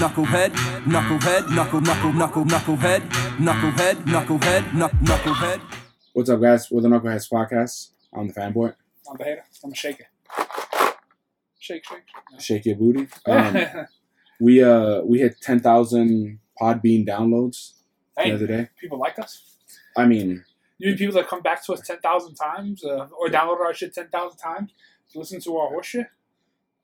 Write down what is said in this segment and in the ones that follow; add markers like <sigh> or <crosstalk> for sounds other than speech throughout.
knucklehead, knucklehead, knuckle, knuckle, knuckle, knucklehead, knucklehead, knucklehead, knuck, knucklehead. What's up, guys? We're the Knuckleheads Podcast. I'm the fanboy. I'm the hater. I'm gonna shake. Shake, shake. Shake your booty. <laughs> Um, we uh we hit ten thousand Podbean downloads the other day. people like us. I mean, You mean people that come back to us ten thousand times, uh, or download our shit ten thousand times, to listen to our horse shit?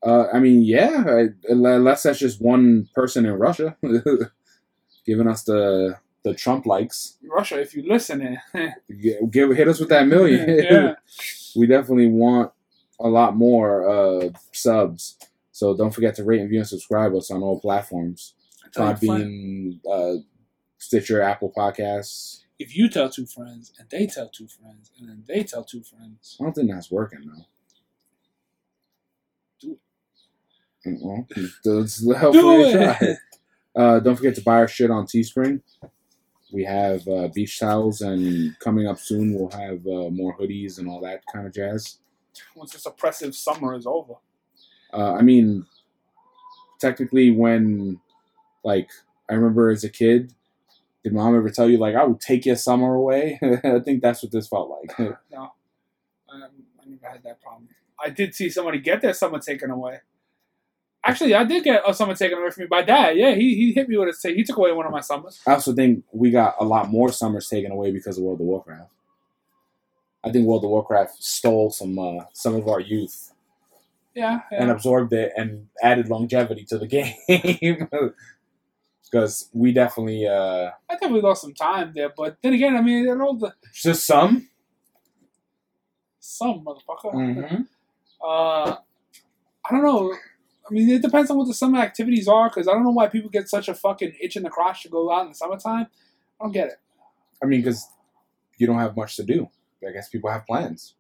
Uh, I mean, yeah. I, unless that's just one person in Russia <laughs> giving us the the Trump likes. Russia, if you listen, eh, <laughs> Give, give hit us with that million. yeah. <laughs> we definitely want a lot more uh subs. So don't forget to rate and view and subscribe us on all platforms. Podbean, uh, Stitcher, Apple Podcasts. If you tell two friends, and they tell two friends, and then they tell two friends, I don't think that's working though. Do it. Well, let's hopefully Do try. it. Uh, don't forget to buy our shit on Teespring. We have uh, beach towels, and coming up soon, we'll have uh, more hoodies and all that kind of jazz. Once this oppressive summer is over, Uh, I mean, technically, when like I remember as a kid, did mom ever tell you like I would take your summer away? <laughs> I think that's what this felt like. no, um, I never had that problem. I did see somebody get their summer taken away. Actually, I did get a summer taken away from me by dad. Yeah, he, he hit me with a say. He took away one of my summers. I also think we got a lot more summers taken away because of World of Warcraft. I think World of Warcraft stole some uh, some of our youth Yeah, and absorbed it and added longevity to the <laughs> game. Because we definitely uh, I definitely lost some time there. But then again, I mean, know, the just some. some motherfucker. Mm-hmm. Uh, I don't know. I mean, it depends on what the summer activities are. Because I don't know why people get such a fucking itch in the crotch to go out in the summertime. I don't get it. I mean, because you don't have much to do. I guess people have plans.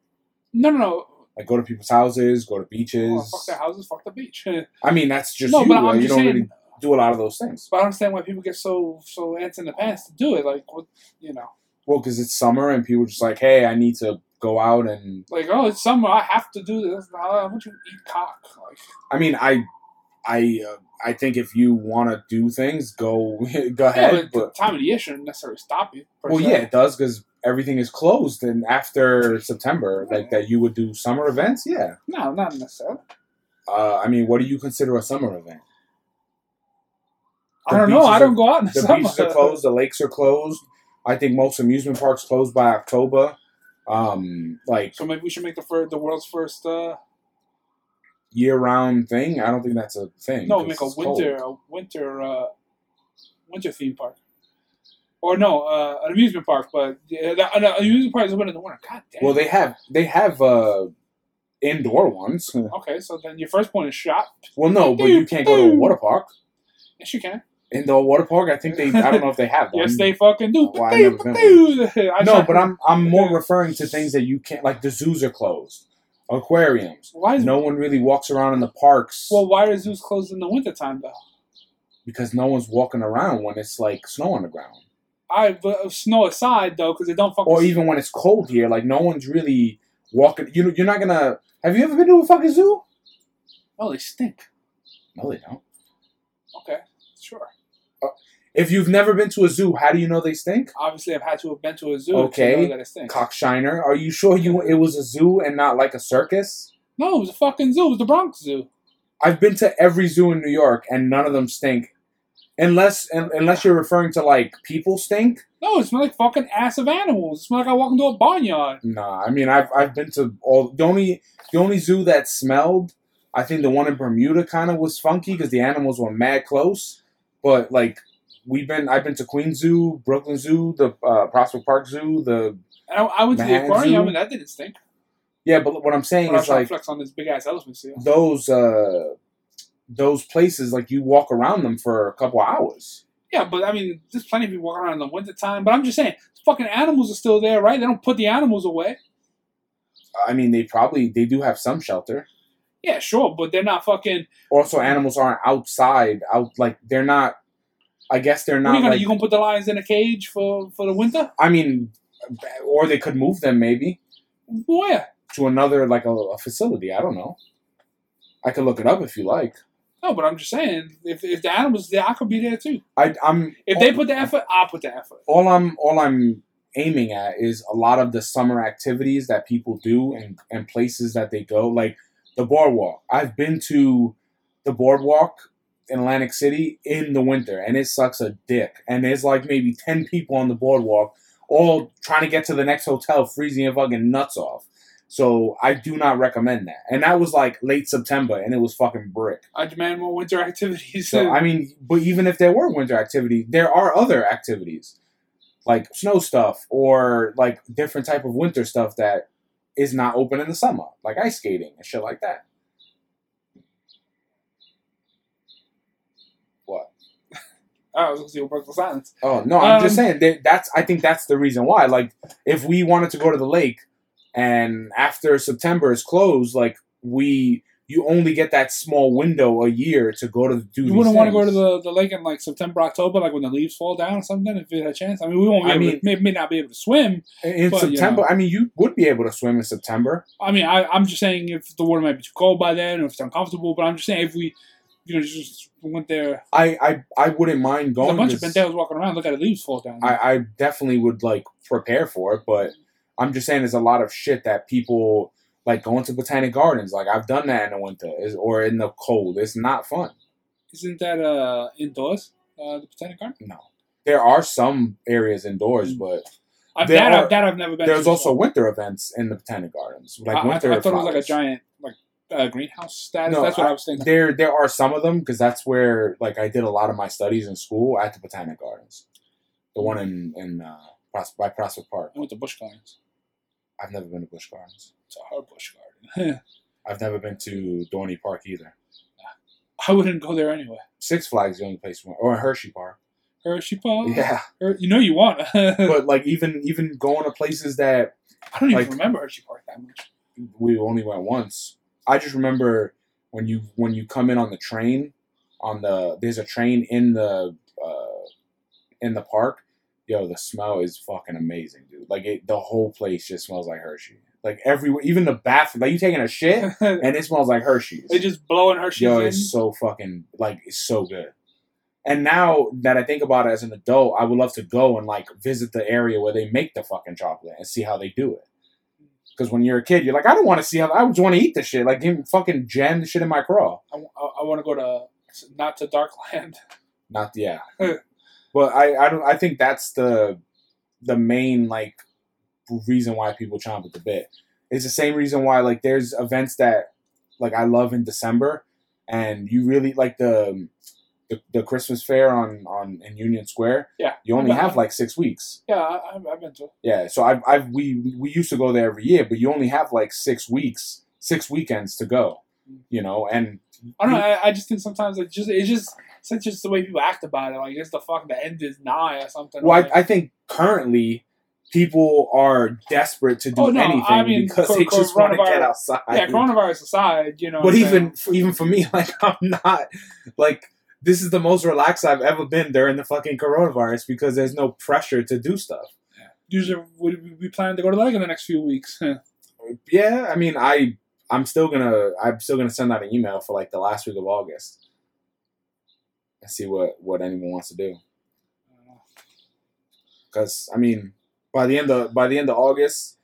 No, no, no. Like go to people's houses, go to beaches. Oh, fuck their houses, fuck the beach. <laughs> I mean, that's just No, you. but I'm you just don't saying- really do a lot of those things. But I don't understand why people get so so ants in the pants to do it. Like, what, you know, Well, because it's summer and people are just like, hey, I need to go out and. like, oh, it's summer, I have to do this. How would you eat cock? Like, I mean, I, I, uh, I think if you want to do things, go <laughs> go yeah, ahead. but, but the time of the year shouldn't necessarily stop you. well, se. yeah, it does because everything is closed. And after September, like that, you would do summer events. Yeah. No, not necessarily. Uh, I mean, what do you consider a summer event? I don't know. I don't go out in the, The summer. beaches are closed. The lakes are closed. I think most amusement parks close by October. Um, like So maybe we should make the fir- the world's first. Uh, year round thing. I don't think that's a thing. No, make a it's cold. winter a winter uh, winter theme park. Or no, uh, an amusement park, but that, an amusement park is open in the winter. God damn. Well, they have they have uh, indoor ones. <laughs> okay, so then your first point is shot. Well, no, but you can't go to a water park. Yes, you can. Indoor water park. I think they. I don't know if they have <laughs> one. Yes, they fucking do. Well, I've never been I No, but I'm I'm more referring to things that you can't like. The zoos are closed. Aquariums. Why is No one really walks around in the parks well? Why are zoos closed in the wintertime though? because no one's walking around when it's like snow on the ground. I but uh, snow aside though, because they don't fucking. or even when it's cold here, like no one's really walking. You you're not gonna. Have you ever been to a fucking zoo? Oh, they stink. No, they don't. Okay. If you've never been to a zoo, how do you know they stink? Obviously, I've had to have been to a zoo Okay. to know that it stinks. Cockshiner, are you sure you it was a zoo and not like a circus? No, it was a fucking zoo. It was the Bronx Zoo. I've been to every zoo in New York and none of them stink, unless un- unless you're referring to like people stink. No, it smelled like fucking ass of animals. It smelled like I walked into a barnyard. Nah, I mean I've I've been to all the only the only zoo that smelled. I think the one in Bermuda kind of was funky because the animals were mad close, but like we've been I've been to Queen Zoo, Brooklyn Zoo, the uh, Prospect Park Zoo, the I, I went to the aquarium Zoo? and that didn't stink. yeah. But what I'm saying But I is trying like flex on this big ass elephant seal. those uh those places like you walk around them for a couple hours. Yeah, but I mean, there's plenty of people walking around in the wintertime. But I'm just saying, fucking animals are still there, right? They don't put the animals away. I mean, they probably they do have some shelter. Yeah, sure, but they're not fucking. Also, animals aren't outside. Out like they're not. I guess they're What not. are you gonna like- you gonna put the lions in a cage for for the winter? I mean, or they could move them maybe Where? to another like a, a facility. I don't know. I could look it up if you like. No, but I'm just saying, if, if the animals there, I could be there too. I, I'm If they put the effort, I'll put the effort. all I'm all I'm aiming at is a lot of the summer activities that people do and and places that they go, like the boardwalk. I've been to the boardwalk in Atlantic City in the winter, and it sucks a dick. And there's like maybe ten people on the boardwalk, all trying to get to the next hotel, freezing your fucking nuts off. So I do not recommend that. And that was like late September, and it was fucking brick. I demand more winter <laughs> activities. So I mean, but even if there were winter activities, there are other activities like snow stuff or like different type of winter stuff that is not open in the summer, like ice skating and shit like that. What? I was going to see what broke silence. Oh no, I'm just Um, saying that that's. I think that's the reason why. Like, if we wanted to go to the lake, and after September is closed, like we, you only get that small window a year to go to do. You wouldn't want to go to the, the lake in like September, October, like when the leaves fall down or something, if you had a chance. I mean, we won't be I mean- to, may, may not be able to swim. in but, you September. know. I mean, you would be able to swim in September. I mean, I, I'm just saying if the water might be too cold by then, or if it's uncomfortable. But I'm just saying if we, you know, just went there, I I, I wouldn't mind going. there's a bunch of this- walking around, look at the leaves fall down. I, I definitely would like prepare for it, but I'm just saying there's a lot of shit that people like going to botanic gardens. Like I've done that in the winter is, or in the cold. It's not fun. Isn't that uh indoors? Uh, the botanic garden. No, there are some areas indoors, Mm. but I've, that, are- I've, that I've never been. there's also so- winter events in the botanic gardens, like I, I, I winter. thought it was like a giant like uh, greenhouse status. No, That's what I, was thinking. There, there are some of them because that's where like I did a lot of my studies in school at the botanic gardens, the one in in uh, Pros- by Prospect Park. I went to Busch Gardens. I've never been to Busch Gardens. It's a hard Bush Garden. <laughs> I've never been to Dorney Park either. I wouldn't go there anyway. Six Flags is the only place, we went- or Hershey Park. Hershey Park. Yeah, Her- you know you want. <laughs> But like even even going to places that I don't even like- remember Hershey Park that much. we only went once. I just remember when you when you come in on the train, on the there's a train in the uh, in the park. Yo, the smell is fucking amazing, dude. Like it, the whole place just smells like Hershey. Like everywhere, even the bathroom. Like you taking a shit <laughs> and it smells like Hershey's. they just blowing Hershey's Yo, in. it's so fucking like it's so good. And now that I think about it as an adult, I would love to go and like visit the area where they make the fucking chocolate and see how they do it. Because when you're a kid, you're like, I don't want to see how. I just want to eat the shit. Like, give me fucking jam the shit in my craw. I, want to go to not to Darkland. <laughs> Not yeah. <laughs> but I, I don't. I think that's the the main like reason why people chomp at the bit. It's the same reason why like there's events that like I love in December, and you really like the the, the Christmas fair on on in Union Square. Yeah, You only I've- like six weeks. Yeah, I, I've- been to. Yeah, so I've, I've we we used to go there every year, but you only have like six weeks, six weekends to go. Mm. You know, and I don't know. I, I just think sometimes it just it's just it's just the way people act about it. Like it's the fuck the end is nigh or something. well, like, I, I think currently people are desperate to do Oh, no, anything I mean, because co- they just want to get outside. yeah, coronavirus aside, you know. but even even for me, <laughs> like I'm not like this is the most relaxed I've ever been during the fucking coronavirus because there's no pressure to do stuff. usually we we plan to go to lake in the next few weeks. Yeah, I mean, I I'm still gonna I'm still gonna send out an email for like the last week of August and see what what anyone wants to do. Because I mean, by the end of by the end of August,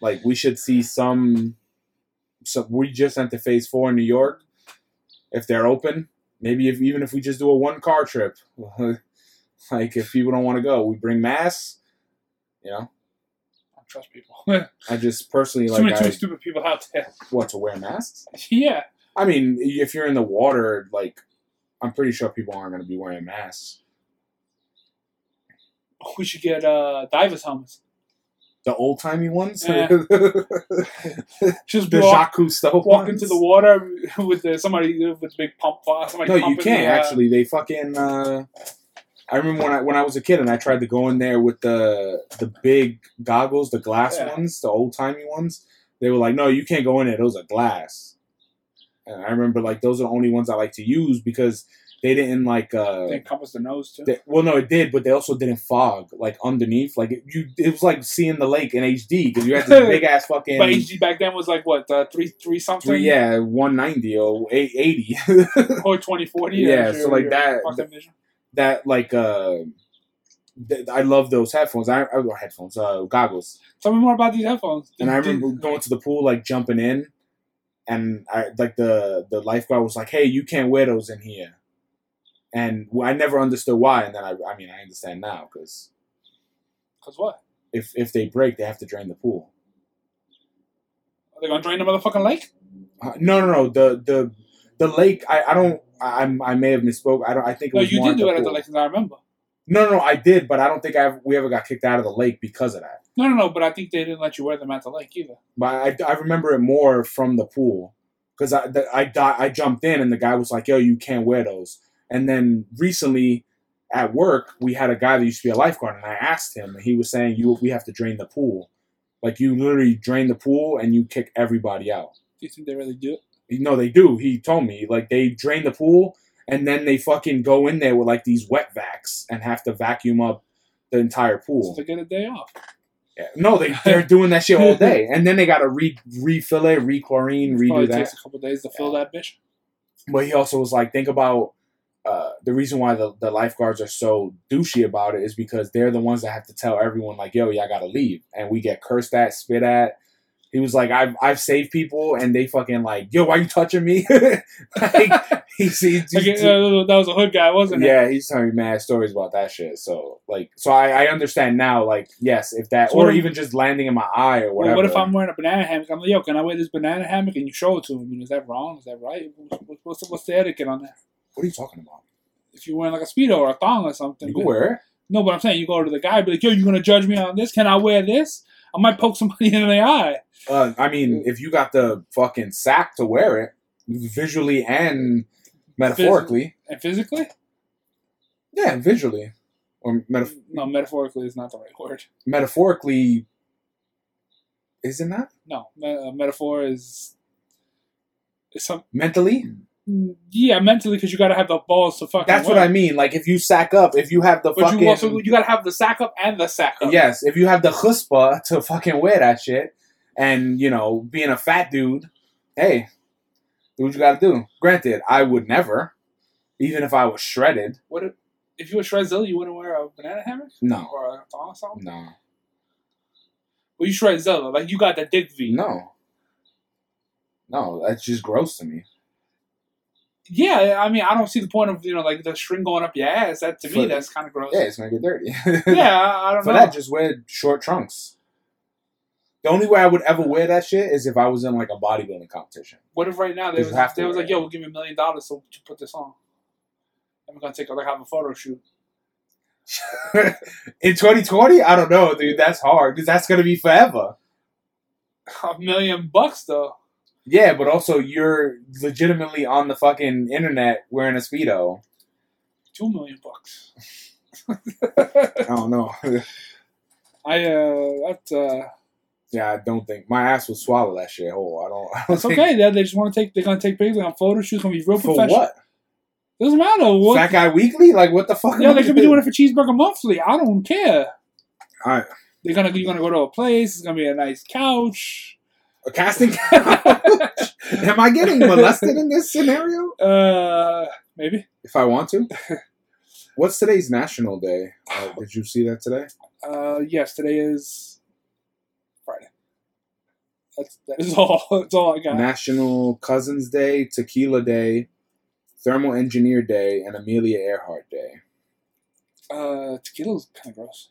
like we should see some. So we just entered phase four in New York. If they're open, maybe if even if we just do a one car trip, <laughs> like if people don't want to go, we bring masks. You know, I trust people. <laughs> I just personally many like too I, stupid people out there. what to wear masks. <laughs> yeah, I mean, if you're in the water, like I'm pretty sure people aren't going to be wearing masks. we should get uh divers helmets. The old timey ones, Yeah. <laughs> the Just walk, Jacques Cousteau walk ones? into the water <laughs> with the, somebody with big pump. <laughs> Somebody No, you can't the, uh, actually. They fucking. Uh, I remember when I when I was a kid and I tried to go in there with the the big goggles, the glass Yeah. ones, the old timey ones. They were like, "No, you can't go in there. Those are glass." And I remember like those are the only ones I like to use because they didn't like uh They encompass the nose too. they, well no it did but they also didn't fog like underneath like it, you it was like seeing the lake in HD because you had this big ass <laughs> fucking but HD back then was like what uh, three three something three, yeah 190 or 880 <laughs> or twenty forty. Yeah, so like that- that like uh th- I love those headphones I, I headphones uh goggles Tell me more about these headphones. and I remember going to the pool like jumping in and I like the the lifeguard was like hey you can't wear those in here and I never understood why and then I I mean I understand now because Cause what? if if they break they have to drain the pool Are they gonna drain the motherfucking lake? Uh, no, no, no. The the the lake. I, I don't. I I'm- I may have misspoke. I don't. I think it No, you did do it at the lake, I remember. No, no, no. I did, but I don't think I ever, we ever got kicked out of the lake because of that. No, no, no. But I think they didn't let you wear them at the lake either. But I, I remember it more from the pool because I the, I I jumped in and the guy was like, "Yo, you can't wear those." And then recently at work, we had a guy that used to be a lifeguard, and I asked him, and he was saying, "You we have to drain the pool." Like you literally drain the pool and you kick everybody out. Do you think they really do it? No, they do. He told me like they drain the pool and then they fucking go in there with like these wet vacs and have to vacuum up the entire So pool. they get a day off. Yeah. No, they they're <laughs> doing that shit all day, and then they gotta re refill it, re chlorine, Probably redo that. takes a couple days to fill that bitch. But he also was like, think about uh, the reason why the, the lifeguards are so douchey about it is because they're the ones that have to tell everyone like, yo, y'all gotta leave, and we get cursed at, spit at. He was like, I've I've saved people, and they fucking like, yo, why you touching me? <laughs> like, <laughs> Like, uh, that was a hood guy, wasn't it? yeah, he's telling me mad stories about that shit. So like, so I, I understand now. Like, yes, if that, So or what if- even just landing in my eye or Well, whatever. what if I'm wearing a banana hammock? I'm like, yo, can I wear this banana hammock? And you show it to him. I mean, is that wrong? Is that right? What's, what's, what's the etiquette on that? What are you talking about? If you're wearing like a speedo or a thong or something, You can wear it. No, but I'm saying you go to the guy, be like, yo, you gonna judge me on this? Can I wear this? I might poke somebody <laughs> in the eye. Uh, I mean, if you got the fucking sack to wear it, visually and metaphorically, And physically? yeah, visually or metaf- No, metaphorically is not the right word. metaphorically, isn't that No, me- uh, metaphor is is some. mentally? Yeah, mentally, because you gotta have the balls to fucking. That's what I mean. Like if you sack up, if you have the But fucking you also you gotta have the sack up and the sack up. yes, if you have the chutzpah to fucking wear that shit, and you know, being a fat dude, hey, do what you got to do. Granted, I would never, even if I was shredded. What if, if you were Shredzilla, you wouldn't wear a banana hammock No, or a thong something? no, Well, you Shredzilla, like you got the dick V. no, no. That's just gross to me. Yeah, I mean, I don't see the point of you know like the string going up your ass. That to me, For- that's kind of gross. Yeah, it's gonna get dirty. <laughs> yeah, I I don't For know. that, just wear short trunks. The only way I would ever wear that shit is if I was in like a bodybuilding competition. What if right now they was, they was like. "Yo, we'll give you a million dollars to to put this on." We're gonna take a like have a photo shoot. <laughs> in 2020, I don't know, dude. That's hard because that's gonna be forever. A million bucks though. Yeah, but also you're legitimately on the fucking internet wearing a speedo. Two million bucks. <laughs> I don't know. I uh, that uh, yeah, I don't think my ass would swallow that shit whole. I don't. I don't it's think- okay. They, they just want to take. They're gonna take pictures on photo shoots. Gonna be real For professional. what? Doesn't matter what. Fat Guy Weekly? Like what the fuck? yeah, they could be doing? doing it for Cheeseburger Monthly. I don't care. Alright. They're gonna you're gonna go to a place. It's gonna be a nice couch. A casting couch? Am I getting molested in this scenario? <laughs> Uh, maybe. If I want to. <laughs> What's today's National Day? Uh, did you see that today? Uh, yes, today is Friday. That's that is <laughs> all. That's all I got. National Cousins Day, Tequila Day, Thermal Engineer Day, and Amelia Earhart Day. Uh, tequila's kind of gross.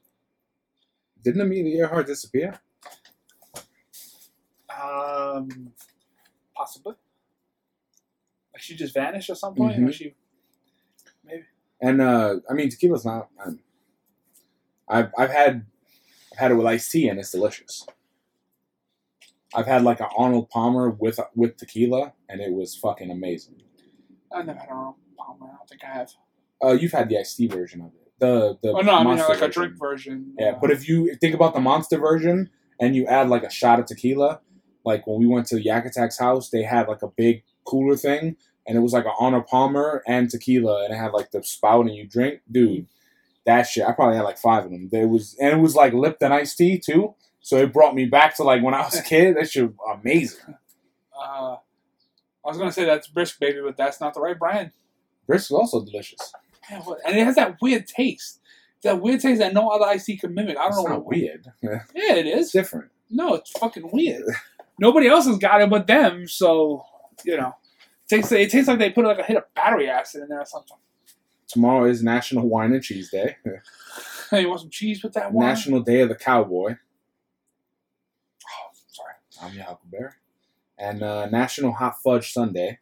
Didn't Amelia Earhart disappear? Um, possibly. Like she just vanished at some point. Mhm. Or she, maybe. And uh, I mean, tequila's not. Um, I've I've had I've had it with iced tea and it's delicious. I've had like an Arnold Palmer with with tequila and it was fucking amazing. I never had Arnold Palmer. I don't think I have. Uh, you've had the iced tea version of it. The the Oh no, I mean like a drink version. Yeah, uh, but if you think about the monster version and you add like a shot of tequila, like when we went to Yak Attack's house, they had like a big cooler thing and it was like an Arnold Palmer and tequila, and it had like the spout and you drink, dude. That shit, I probably had like five of them. There was, and it was like Lipton iced tea too. So it brought me back to like when I was a kid. That shit was amazing. <laughs> Uh, I was gonna say that's brisk, baby, but that's not the right brand. Brisk is also delicious. Yeah, what- and it has that weird taste. That weird taste that no other iced tea can mimic. I don't It's know. not weird. <laughs> Yeah, it it's different. No, it's fucking weird. <laughs> Nobody else has got it but them, so you know. It tastes, it tastes like they put like a hit of battery acid in there or something. Tomorrow is National Wine and Cheese Day. <laughs> Hey, you want some cheese with that one? National Day of the Cowboy. Oh, sorry. I'm your Huckleberry. And uh, National Hot Fudge Sundae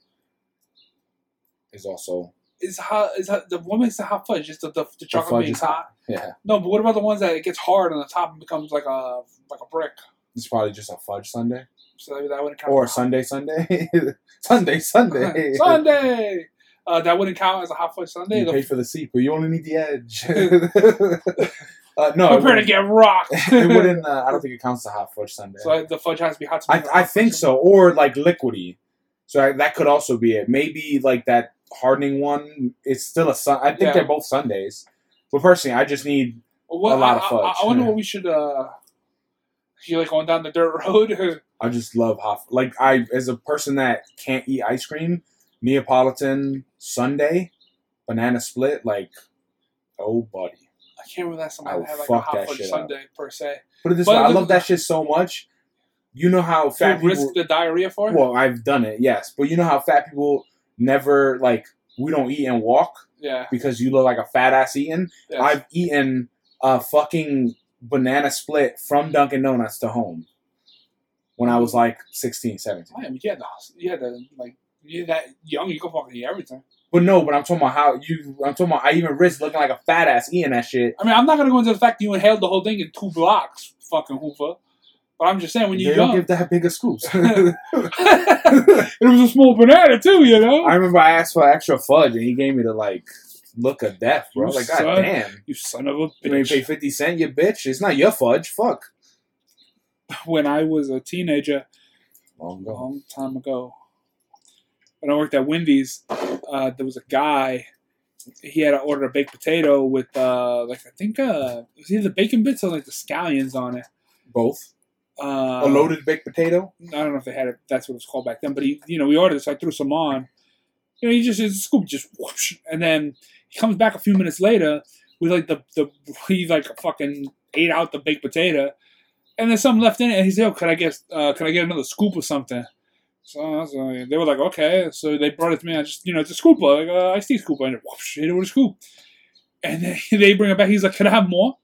is also Is hot? Is hot, the what makes the hot fudge? Just the the, the chocolate being is hot. yeah. No, but what about the ones that it gets hard on the top and becomes like a like a brick? It's probably just a fudge sundae So that, wouldn't count. or Sunday Sunday <laughs> Sunday Sunday. <laughs> Sunday. Uh, that wouldn't count as a hot fudge sundae. You The- pay for the seat, but you only need the edge. <laughs> uh, no, Prepare to get rocked. it wouldn't uh, I don't think it counts as a hot fudge sundae. so the fudge has to be hot. to I, make it a I think so, or like liquidy. So I, that could also be it. Maybe like that hardening one. It's still a sun. I think Yeah. they're both sundaes. But personally, I just need Well, a lot I, of fudge. I, wonder what we should. uh You like going down the dirt road? <laughs> I just love hot. Like I, as a person that can't eat ice cream, Neapolitan sundae, banana split. Like, oh buddy. I can't remember that I somebody had like a hot fudge shit up. sundae per se. Put it this But way, I love that shit so much. You know how fat you risk the diarrhea for it? Well, I've done it, yes, but you know how fat people never like we don't eat and walk yeah. because you look like a fat ass eating. yes. I've eaten a fucking banana split from Dunkin' Donuts to home when I was like 16, 17. I mean, you had the, you had the, like, you're that young, you can fucking eat everything. But no, but I'm talking about how you. I'm talking about I even risked looking like a fat ass eating that shit. I mean, I'm not gonna go into the fact that you inhaled the whole thing in two blocks, fucking Hoover. But I'm just saying, when They you're don't give that big of scoops. <laughs> <laughs> it was a small banana too, you know. I remember I asked for extra fudge and he gave me the like look of death, bro. Was like, God damn. you son of a bitch. You pay 50 cent, you bitch. It's not your fudge. Fuck. <laughs> When I was a teenager, Long ago. long time ago, when I worked at Wendy's, uh, there was a guy. He had to order a baked potato with, uh, like I think, uh, it was either bacon bits or like the scallions on it. Both. Uh, a loaded baked potato. I don't know if they had it. That's what it was called back then. But he, you know, we ordered it, so I threw some on. You know, he just his scoop just whoosh, and then he comes back a few minutes later with like the the he like fucking ate out the baked potato, and there's something left in it. And he said, "Oh, can I get uh, can I get another scoop or something?" So, like- they were like, "Okay." So they brought it to me. I just you know it's a scoop like uh, iced tea scoop, and whoosh, hit it with a scoop. And then <laughs> they bring it back. He's like, "Can I have more?"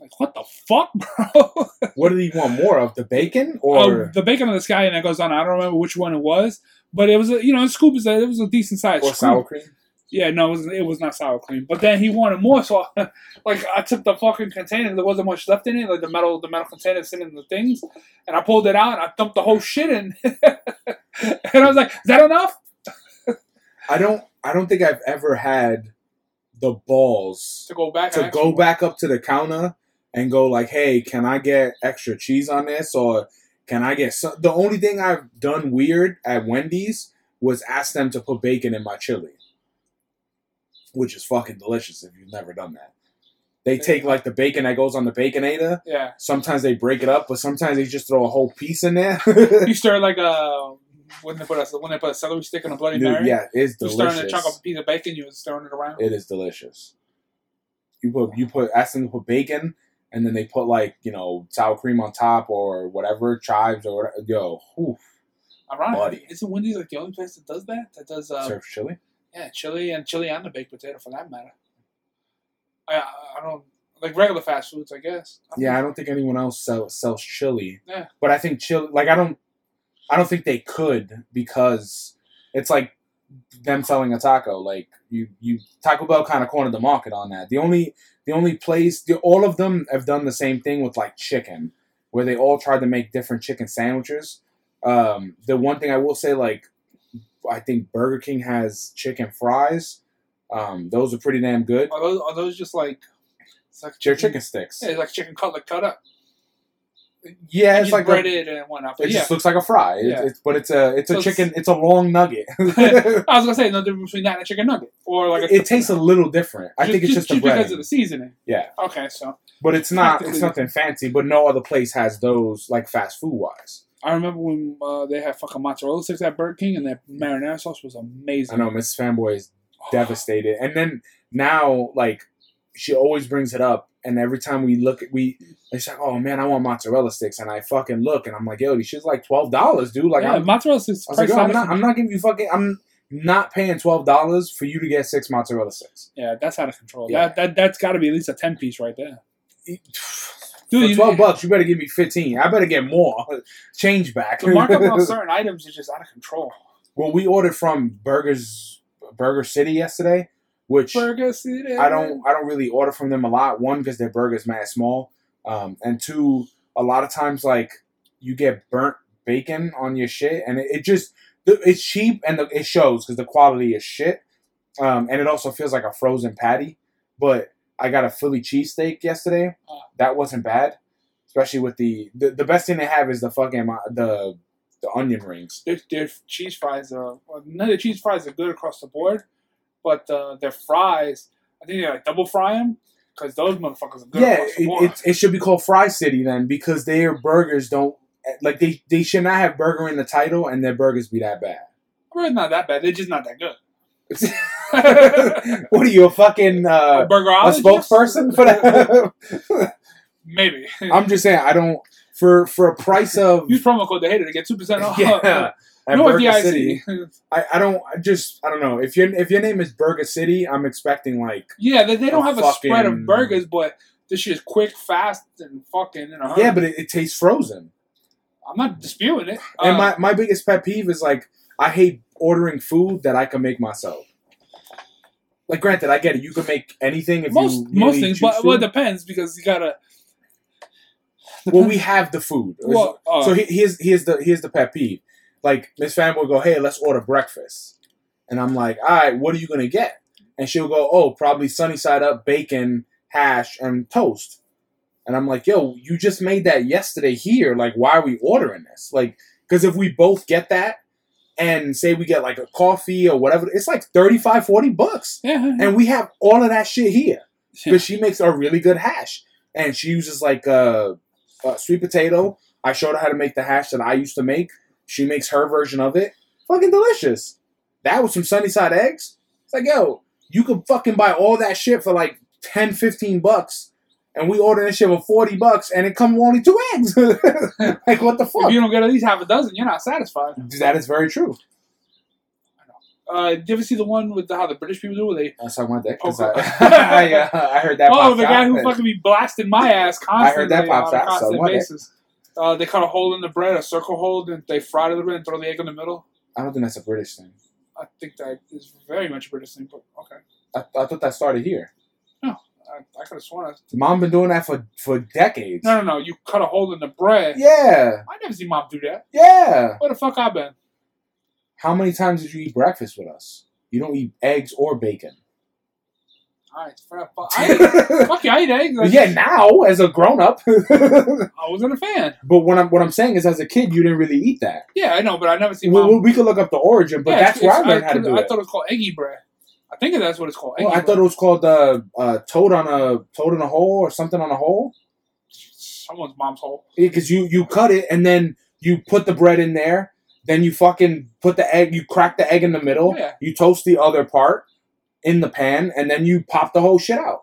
Like what the fuck, <laughs> bro? What did he want more of? The bacon or the bacon on the sky and it goes on. I don't remember which one it was, but it was a you know a scoop is a, it was a decent size or scoop. sour cream? Yeah, no, it was it was not sour cream. But then he wanted more, so <laughs> like I took the fucking container. There wasn't much left in it, like the metal the metal container sitting in the things, and I pulled it out and I dumped the whole shit in. <laughs> and I was like, "Is that enough?" I don't I don't think I've ever had the balls To go back to go back up to the counter and go like, "Hey, can I get extra cheese on this?" or "Can I get some?" The only thing I've done weird at Wendy's was ask them to put bacon in my chili, which is fucking delicious. If you've never done that, they take like the bacon that goes on the baconator. Yeah, Sometimes they break it up, but sometimes they just throw a whole piece in there. you stir like a when they put a when they put a celery stick in a bloody Dude, mary. yeah, it's delicious. you stirring a chunk of a piece of bacon, you was stirring it around. It is delicious. You put you put ask them to put bacon, and then they put like you know sour cream on top or whatever chives or whatever. Yo, whew, Ironic. Buddy. Isn't Wendy's like the only place that does that? That does uh, chili. Yeah, chili and chili and the baked potato for that matter. I I don't like regular fast foods, I guess. I Yeah, I don't think anyone else sells sells chili. Yeah. But I think chili, like I don't, I don't think they could because it's like them selling a taco. Like you, you Taco Bell kind of cornered the market on that. The only, the only place, the, all of them have done the same thing with like chicken, where they all tried to make different chicken sandwiches. Um, the one thing I will say, like, I think Burger King has chicken fries. Um, those are pretty damn good. Are those are those just like it's like They're chicken sticks. Yeah, it's like chicken cutlet cut up. Yeah, and it's just like a, breaded and whatnot. it yeah, just looks like a fry. It- Yeah. it's, but it's a it's a So it's- chicken. It's a long nugget. <laughs> I was gonna <laughs> say no difference between that and a chicken nugget or like a it tastes a little different. I think it's just, the because of the seasoning. Yeah. Okay, so but it's not. It's nothing fancy. But no other place has those like fast food wise. I remember when uh, they had fucking mozzarella sticks at Burger King and that marinara sauce was amazing. I know Miss Fanboy is <sighs> devastated, and then now like she always brings it up, and every time we look, at we it's like, oh man, I want mozzarella sticks, and I fucking look, and I'm like, yo, these shit's like twelve dollars, dude. Like yeah, I'm, mozzarella sticks. I was like, yo, I'm not, I'm not giving you fucking, I'm not paying twelve dollars for you to get six mozzarella sticks. yeah, that's out of control. Yeah. That that that's got to be at least a ten piece right there. Dude, for twelve bucks, you better give me fifteen. I better get more <laughs> change back. The markup on <laughs> certain items is just out of control. well, we ordered from Burgers Burger City yesterday, which Burger City. I don't I don't really order from them a lot. One because their burgers mad small, um, and two a lot of times like you get burnt bacon on your shit, and it, it just it's cheap and the, it shows because the quality is shit, um, and it also feels like a frozen patty. But I got a Philly cheesesteak yesterday. That wasn't bad, especially with the, the the best thing they have is the fucking uh, the the onion rings. Their, their cheese fries are well, none of the cheese fries are good across the board, but uh, their fries, I think they like double fry them because those motherfuckers are good yeah, it, it, it should be called Fry City then because their burgers don't like they they should not have burger in the title and their burgers be that bad. It's not that bad. They're just not that good. <laughs> what are you a fucking uh, a spokesperson for that? <laughs> Maybe. I'm just saying I don't for for a price of Use promo code the hater to get two percent off. yeah <laughs> at North Burger DIC. City. <laughs> I, I don't I just I don't know if your if your name is Burger City I'm expecting like Yeah, they, they don't A have a spread of burgers, but this shit is quick, fast, and fucking yeah but it, it tastes frozen. I'm not disputing it. And Uh, my, my biggest pet peeve is like I hate ordering food that I can make myself. Like, granted, I get it. You can make anything if most you most things, but well, it depends because you gotta. well, we have the food. Well, uh, so here's here's the here's the pet peeve. Like Miss Fan will go, hey, let's order breakfast, and I'm like, all right, what are you gonna get? And she'll go, oh, probably sunny side up, bacon, hash, and toast. And I'm like, yo, you just made that yesterday here. Like, why are we ordering this? Like, because if we both get that and say we get like a coffee or whatever, it's like 35, 40 bucks. yeah, And we have all of that shit here. Yeah. Because she makes a really good hash. And she uses like a, a sweet potato. I showed her how to make the hash that I used to make. She makes her version of it. Fucking delicious. That was some sunny side eggs. It's like, yo, you could fucking buy all that shit for like 10, 15 bucks. And we order this shit for 40 bucks and it comes with only two eggs. <laughs> like, what the if fuck? you don't get at least half a dozen, you're not satisfied. That is very true. Uh, did you ever see the one with the, how the British people do? Where they That's on my dick. I, <laughs> I, uh, I heard that. <laughs> oh, the guy who fucking be blasting my ass constantly. I heard that pops on out, constant basis. Uh, they cut a hole in the bread, a circle hole, and they fry it a little bit and throw the egg in the middle. I don't think that's a British thing. I think that is very much a British thing, but okay. I, I thought that started here. I, I could have sworn. I, Mom been doing that for for decades. no, no, no. You cut a hole in the bread. Yeah, I never seen mom do that. yeah. Where the fuck I been? How many times did you eat breakfast with us? You don't eat eggs or bacon. All right, fuck, <laughs> I fuck you, I eat eggs. I yeah, just- now as a grown up. <laughs> I wasn't a fan. but what I'm what I'm saying is, as a kid, you didn't really eat that. Yeah, I know, but I never seen Well, mom. we, we could look up the origin, but Yeah, that's it's- where I learned how to do I it. I thought it was called eggy bread. I think that's what it's called. Well, I thought it was called uh, uh, toad on a toad in a hole or something on a hole. someone's mom's hole. because you you cut it and then you put the bread in there. Then you fucking put the egg. You crack the egg in the middle. Yeah. You toast the other part in the pan, and then you pop the whole shit out.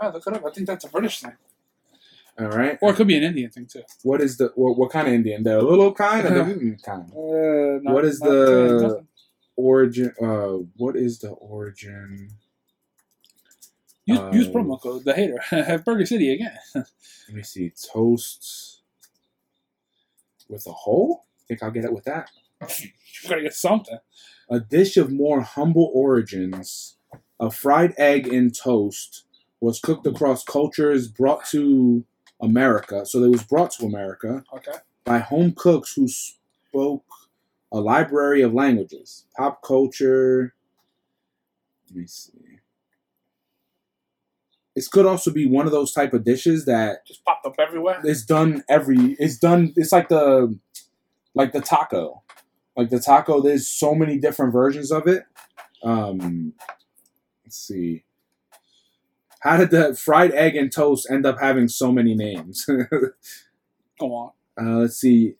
Wow, look it up. I think that's a British thing, All right. or it could be an Indian thing too. What is the what, what kind of Indian? The little kind or the <laughs> kind? Uh, not- What is not- the-. Origin. Uh, what is the origin? Use, use uh, promo code the hater <laughs> at Burger City again. <laughs> Let me see. Toast with a hole. I Think I'll get it with that. <laughs> you gotta get something. a dish of more humble origins, a fried egg in toast, was cooked across cultures brought to America. So it was brought to America Okay. by home cooks who spoke a library of languages, pop culture. Let me see. it could also be one of those type of dishes that Just popped up everywhere. it's done every it's done it's like the like the taco like the taco there's so many different versions of it um let's see how did the fried egg and toast end up having so many names <laughs> Go on. uh, let's see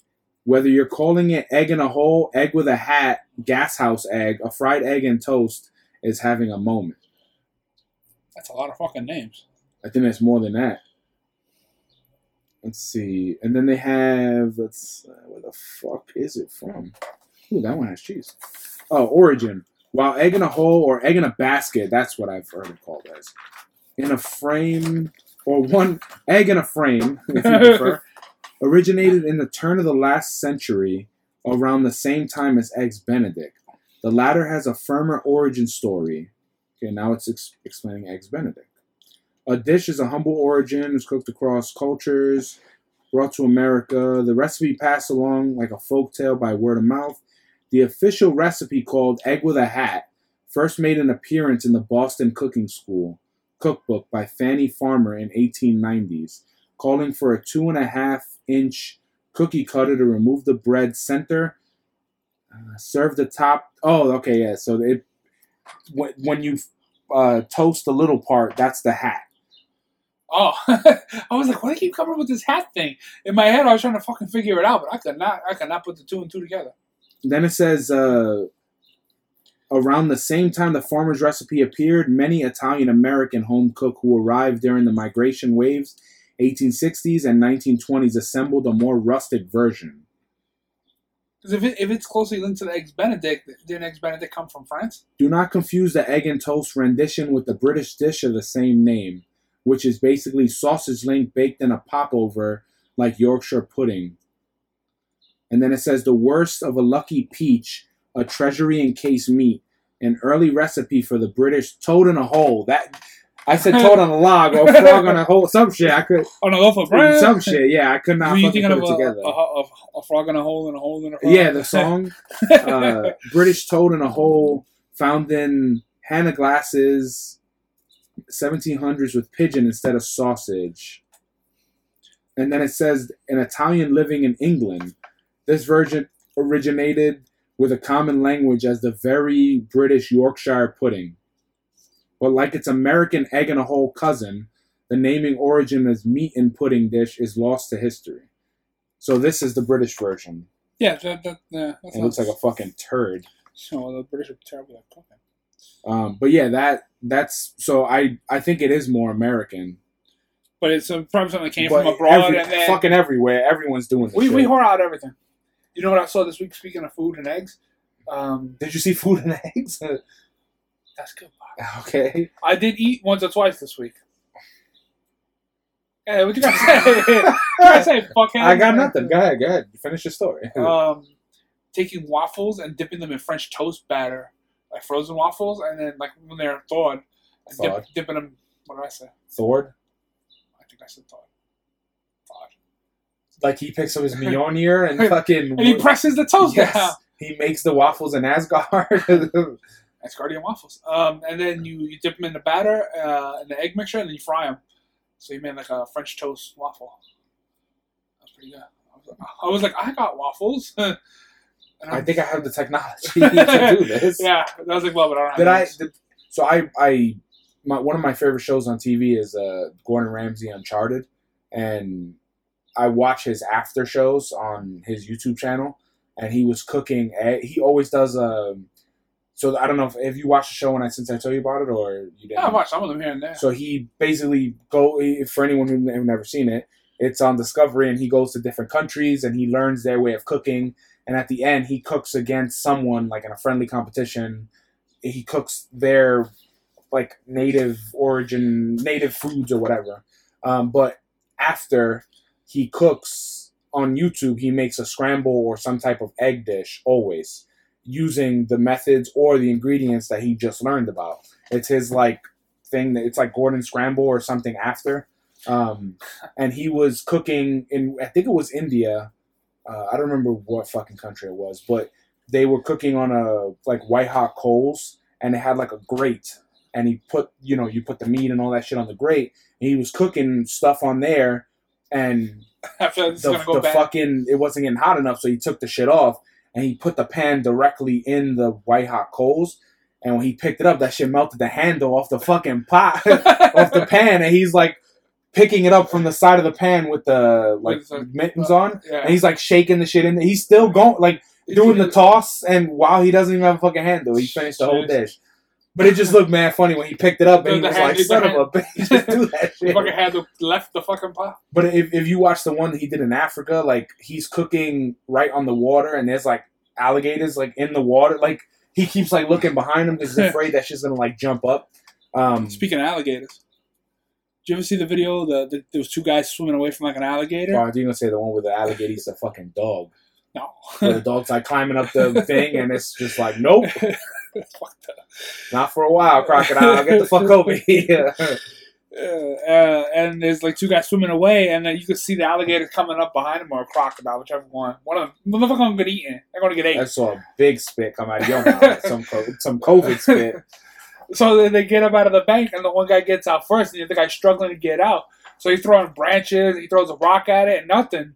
whether you're calling it egg in a hole egg with a hat gas house egg a fried egg and toast is having a moment That's a lot of fucking names. I think that's more than that. Let's see, and then they have let's uh, where the fuck is it from? Ooh, that one has cheese. Oh, Origin. While egg in a hole or egg in a basket, that's what I've heard it called as. In a frame or one egg in a frame, if you prefer, <laughs> originated in the turn of the last century, around the same time as Eggs Benedict. The latter has a firmer origin story. Okay, now it's ex- explaining Eggs Benedict. A dish is a humble origin, is cooked across cultures, brought to America. The recipe passed along like a folk tale by word of mouth. The official recipe called Egg with a Hat first made an appearance in the Boston Cooking School cookbook by Fannie Farmer in 1890s, calling for a two and a half inch cookie cutter to remove the bread center, uh, serve the top. Oh, okay, yeah. So it when, when you uh, toast the little part, that's the hat. Oh, <laughs> I was like, why do you keep coming up with this hat thing? In my head, I was trying to fucking figure it out, but I could not. I could not put the two and two together. Then it says, uh, around the same time the farmer's recipe appeared, many Italian American home cook who arrived during the migration waves, 1860s and 1920s, assembled a more rustic version. Because if, it, if it's closely linked to the eggs Benedict, didn't eggs Benedict come from France? Do not confuse the egg and toast rendition with the British dish of the same name, which is basically sausage link baked in a popover like Yorkshire pudding. And then it says the Wurst of a lucky peach, a treasury encased meat, an early recipe for the British toad in a hole. That I said <laughs> toad on a log or frog on a hole, some shit. I could on no, go for bread. some shit. Yeah, I could not Were you fucking put of it a, together. a, a, a frog in a hole and a hole in a frog? yeah, the song <laughs> uh, British Toad in a Hole, found in Hannah Glasse's, 1700s with pigeon instead of sausage. And then it says an Italian living in England. This version originated with a common language as the very British Yorkshire pudding. But like its American egg and a hole cousin, the naming origin as meat and pudding dish is lost to history. So this is the British version. yeah, that, that, yeah, that It looks like a fucking turd. So the British are terrible at cooking. Um, but yeah, that that's so I I think it is more American. But it's uh, probably something that came But from abroad, every- and then fucking everywhere, everyone's doing this we shit. we whore out everything. You know what I saw this week? Speaking of food and eggs, um, Did you see food and <laughs> eggs? That's good. <laughs> Okay. I did eat once or twice this week. Hey, what you gotta say? <laughs> you gotta say, fuckhead. I got nothing. Go ahead, go ahead. Finish your story. <laughs> Um, taking waffles and dipping them in French toast batter, like frozen waffles, and then like when they're thawed, and dip, dipping them. What did I say? Thord. I think I said thawed. Thawed. Like he picks up his Mjolnir and fucking And he presses the toast yes. down. He makes the waffles in Asgard. Guardian waffles. Um, and then you, you dip them in the batter, uh, in the egg mixture, and then you fry them. So you made like a French toast waffle. That's pretty good. I was, I was like, I got waffles. <laughs> and I think I have the technology <laughs> to do this. <laughs> Yeah, that was like, well, but I don't have Did I? Did, so I, I, my one of my favorite shows on TV is uh, Gordon Ramsay Uncharted, and I watch his after shows on his YouTube channel, and he was cooking. He always does. Um, so I don't know if, if you watched the show when I since I told you about it or you didn't. Yeah, I watched some of them here and there. So he basically go for anyone who's never seen it. It's on Discovery, and he goes to different countries and he learns their way of cooking. And at the end, he cooks against someone like in a friendly competition. He cooks their like native origin, native foods or whatever. Um, but after he cooks on YouTube, he makes a scramble or some type of egg dish always using the methods or the ingredients that he just learned about. It's his like thing that it's like Gordon Scramble or something after. Um, and he was cooking in I think it was India. Uh, I don't remember what fucking country it was, but they were cooking on a like white hot coals and they had like a grate and he put you know you put the meat and all that shit on the grate, and he was cooking stuff on there, and I feel like this the, the fucking it wasn't getting hot enough, so he took the shit off and he put the pan directly in the white hot coals. And when he picked it up, that shit melted the handle off the fucking pot, <laughs> off the pan, and he's like picking it up from the side of the pan with the like mittens on, yeah. and he's like shaking the shit in. there. He's still going, like doing the toss, and while he doesn't even have a fucking handle, he finished the whole dish. But it just looked mad funny when he picked it up and he was hand- like, "Son hand- of a bitch, just do that <laughs> shit." fucking had the left the fucking pot. But if, if you watch the one that he did in Africa, like he's cooking right on the water, and there's like alligators like in the water. Like he keeps like looking behind him because he's <laughs> afraid that shit's gonna like jump up. Um, Speaking of alligators, did you ever see the video? The, the there was two guys swimming away from like an alligator. oh, you're gonna say the one with the alligator? He's the fucking dog. No, the dog's like climbing up the <laughs> thing, and it's just like, nope, Fuck that. not for a while, crocodile. Get the fuck over here. <laughs> Uh, and there's like two guys swimming away, and then you can see the alligator coming up behind him or a crocodile, whichever one. One of them, motherfucker, gonna get eaten. They're gonna get I saw a big spit come out of your mouth. <laughs> Some co- some COVID spit. So then they get up out of the bank, and the one guy gets out first, and the other guy's struggling to get out. So he's throwing branches, he throws a rock at it, and nothing.